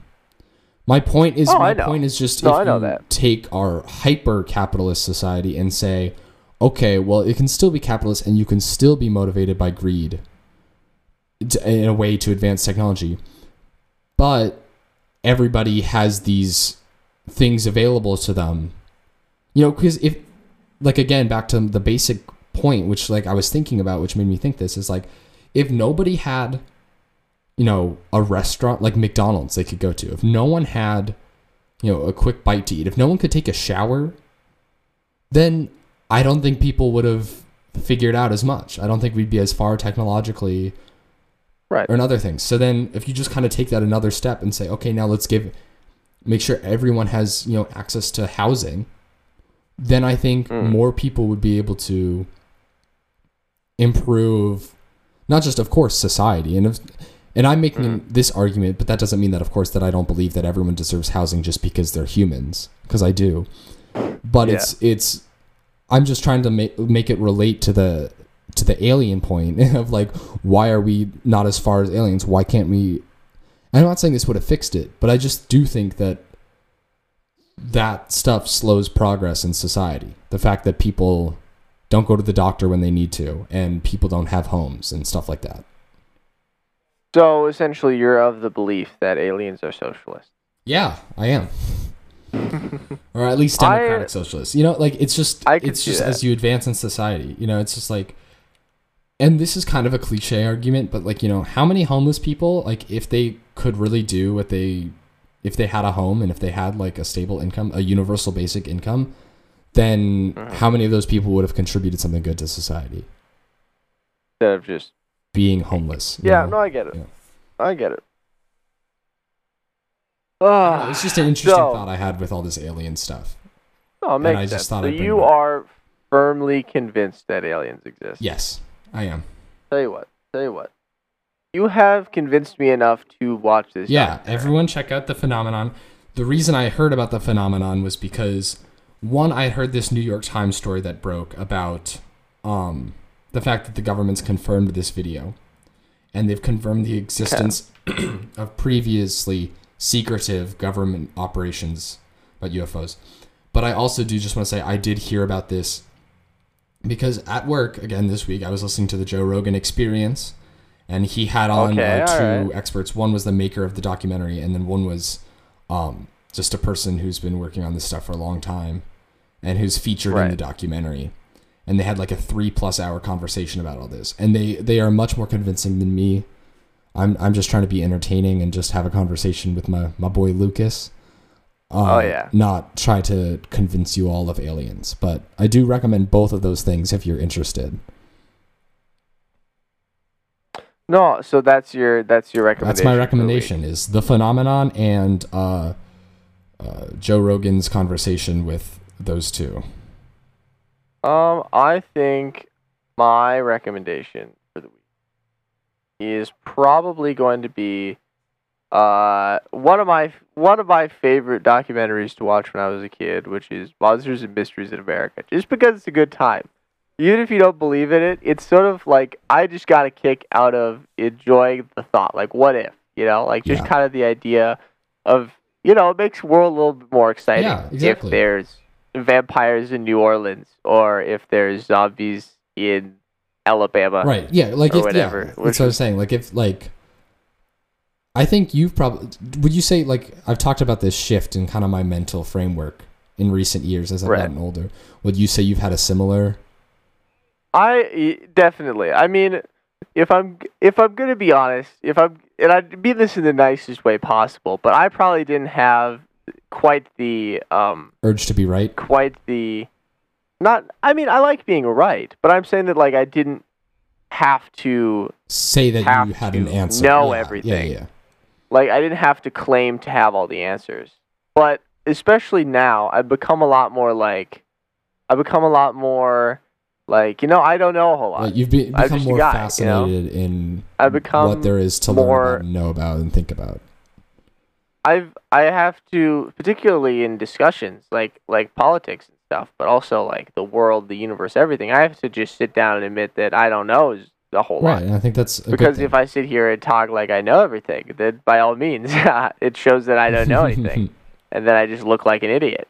My point is Oh, my point is just No, if I know you that. take our hyper capitalist society and say, okay, well it can still be capitalist and you can still be motivated by greed in a way to advance technology, but everybody has these things available to them. You know, because if like again back to the basic point, which like I was thinking about, which made me think this is like if nobody had you know a restaurant like mcdonald's they could go to if no one had you know a quick bite to eat if no one could take a shower then i don't think people would have figured out as much i don't think we'd be as far technologically Right. or another thing so then if you just kind of take that another step and say okay now let's give make sure everyone has you know access to housing then i think Mm. more people would be able to improve not just of course society and if, and I'm making Mm. this argument but that doesn't mean that of course that I don't believe that everyone deserves housing just because they're humans because I do but Yeah. it's it's I'm just trying to make make it relate to the to the alien point of like why are we not as far as aliens why can't we I'm not saying this would have fixed it but I just do think that that stuff slows progress in society the fact that people don't go to the doctor when they need to and people don't have homes and stuff like that So essentially, you're of the belief that aliens are socialists. Yeah, I am. or at least I- democratic socialists. You know, like it's just it's just as you advance in society, you know, it's just like and this is kind of a cliche argument, but like, you know, how many homeless people like if they could really do what they if they had a home and if they had like a stable income, a universal basic income, then Mhm. how many of those people would have contributed something good to society? Instead of just Being homeless. yeah, know? no, I get it. Yeah. I get it. I don't know, Ah, It's just an interesting so- thought I had with all this alien stuff. no, it makes I just thought so you are firmly convinced that aliens exist. Yes, I am. Tell you what. Tell you what. You have convinced me enough to watch this. Yeah, documentary. everyone check out the phenomenon. The reason I heard about the phenomenon was because one, I heard this New York Times story that broke about um, the fact that the government's confirmed this video, and they've confirmed the existence of previously secretive government operations about UFOs. But I also do just want to say I did hear about this because at work again this week I was listening to the Joe Rogan Experience, and he had on Okay, uh, two alright. experts. One was the maker of the documentary, and then one was um, just a person who's been working on this stuff for a long time, and who's featured in the documentary. And they had like a three plus hour conversation about all this, and they they are much more convincing than me. I'm I'm just trying to be entertaining and just have a conversation with my my boy Lucas. Uh, Oh, yeah. Not try to convince you all of aliens, but I do recommend both of those things if you're interested. No, so that's your that's your recommendation. That's my the recommendation: is the phenomenon and uh, uh, Joe Rogan's conversation with those two. Um, I think my recommendation for the week is probably going to be uh one of my one of my favorite documentaries to watch when I was a kid, which is Monsters and Mysteries in America. Just because it's a good time. Even if you don't believe in it, it's sort of like I just got a kick out of enjoying the thought. Like, what if? You know, like just Yeah. kind of the idea of you know, it makes the world a little bit more exciting. Yeah, exactly. If there's vampires in New Orleans or if there's zombies in Alabama. right yeah like or if whatever, yeah, that's what i was saying like if like i think you've probably would you say like i've talked about this shift in kind of my mental framework in recent years as i've Right. gotten older would you say you've had a similar I definitely. I mean, if I'm if I'm gonna be honest, if I'm and I'd be this in the nicest way possible, but I probably didn't have quite the um urge to be right quite the not. I mean, I like being right, but I'm saying that like I didn't have to say that you had an answer know Yeah, everything. yeah yeah like I didn't have to claim to have all the answers. But especially now, I've become a lot more like I've become a lot more like you know I don't know a whole lot. like you've be, become more guy, you know? fascinated in become what there is to more- learn and know about and think about I've I have to particularly in discussions like like politics and stuff, but also like the world, the universe, everything. I have to just sit down and admit that I don't know is a whole right lot. and i think that's Because if I sit here and talk like I know everything, then by all means, it shows that I don't know anything, and then I just look like an idiot.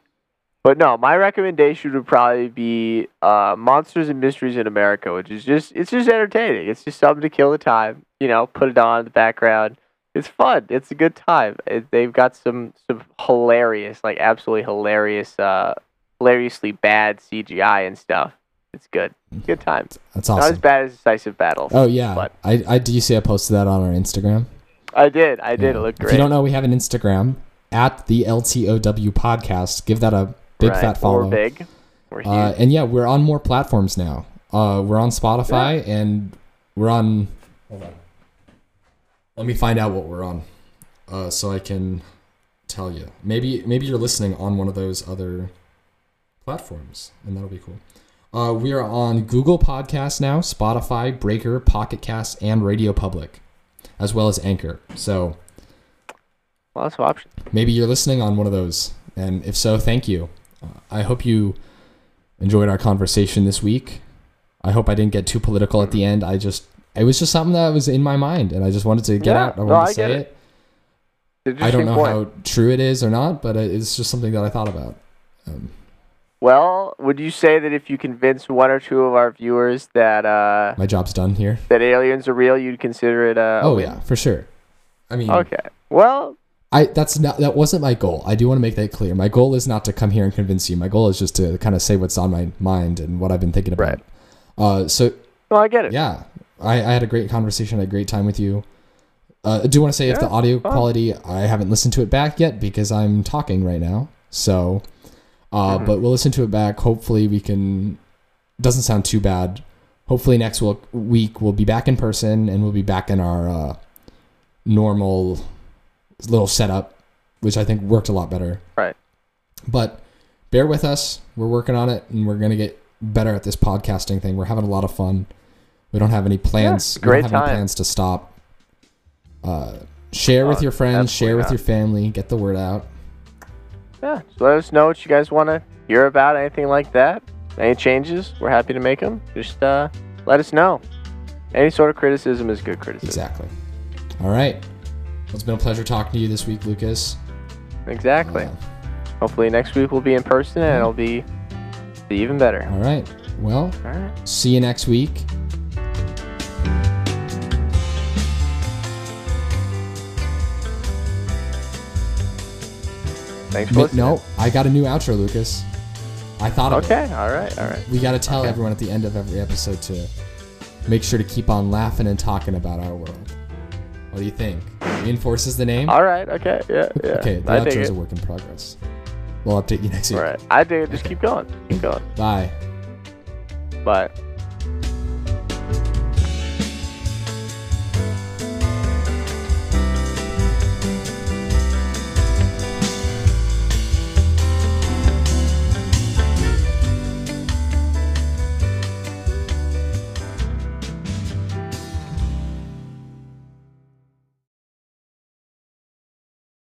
But no, my recommendation would probably be uh, Monsters and Mysteries in America, which is just it's just entertaining. It's just something to kill the time. You know, put it on in the background. It's fun. It's a good time. It, they've got some some hilarious, like absolutely hilarious, uh, hilariously bad CGI and stuff. It's good. Good time. that's awesome. Not as bad as Decisive Battle. oh yeah but- I, I do you see i posted that on our instagram I did. I did. Yeah. It looked great. If you don't know, we have an Instagram at the LTOW podcast. Give that a big Right. fat follow. We're big. We're huge. Uh, and yeah, we're on more platforms now. Uh, we're on Spotify and we're on. Hold on. Let me find out what we're on, uh, so I can tell you. Maybe maybe you're listening on one of those other platforms, and that'll be cool. Uh, we are on Google Podcasts now, Spotify, Breaker, Pocket Cast, and Radio Public, as well as Anchor. So Lots of options. maybe you're listening on one of those and if so thank you uh, i hope you enjoyed our conversation this week i hope i didn't get too political at the end i just it was just something that was in my mind and i just wanted to get Yeah, out i no, wanted I say it, it. i don't know point. how true it is or not but it's just something that i thought about um, Well, would you say that if you convince one or two of our viewers that uh, My job's done here. that aliens are real, you'd consider it a Oh yeah, for sure. I mean, Okay. Well, I that's not that wasn't my goal. I do want to make that clear. My goal is not to come here and convince you. My goal is just to kind of say what's on my mind and what I've been thinking about. Right. Uh, so well, I get it. yeah, I, I had a great conversation, I had a great time with you. Uh, I do want to say if the audio fun. quality, I haven't listened to it back yet because I'm talking right now. So, uh, Mhm. but we'll listen to it back. Hopefully, we can. Doesn't sound too bad. Hopefully, next week, week we'll be back in person and we'll be back in our uh, normal little setup, which I think worked a lot better. Right. But bear with us. We're working on it, and we're gonna get better at this podcasting thing. We're having a lot of fun. We don't have any plans. Yeah, great we don't have time. any plans to stop. Uh, share with Oh, your friends. Share with not. your family. Get the word out. Yeah. So let us know what you guys want to hear about, anything like that. Any changes, we're happy to make them. Just uh, let us know. Any sort of criticism is good criticism. Exactly. All right. Well, it's been a pleasure talking to you this week, Lucas. Exactly. Uh, Hopefully next week we'll be in person and it'll be, be even better. all right. Well, All right. see you next week. Thanks for listening. no, I got a new outro, Lucas. I thought of it. Okay. All right. All right. We got to tell Okay. everyone at the end of every episode to make sure to keep on laughing and talking about our world. What do you think? Reinforces the name? All right. Okay. Yeah. Yeah. okay, the I dig outro's it. a work in progress. We'll update you next week. All right. I dig it. Just Okay. keep going. Keep going. Bye. Bye.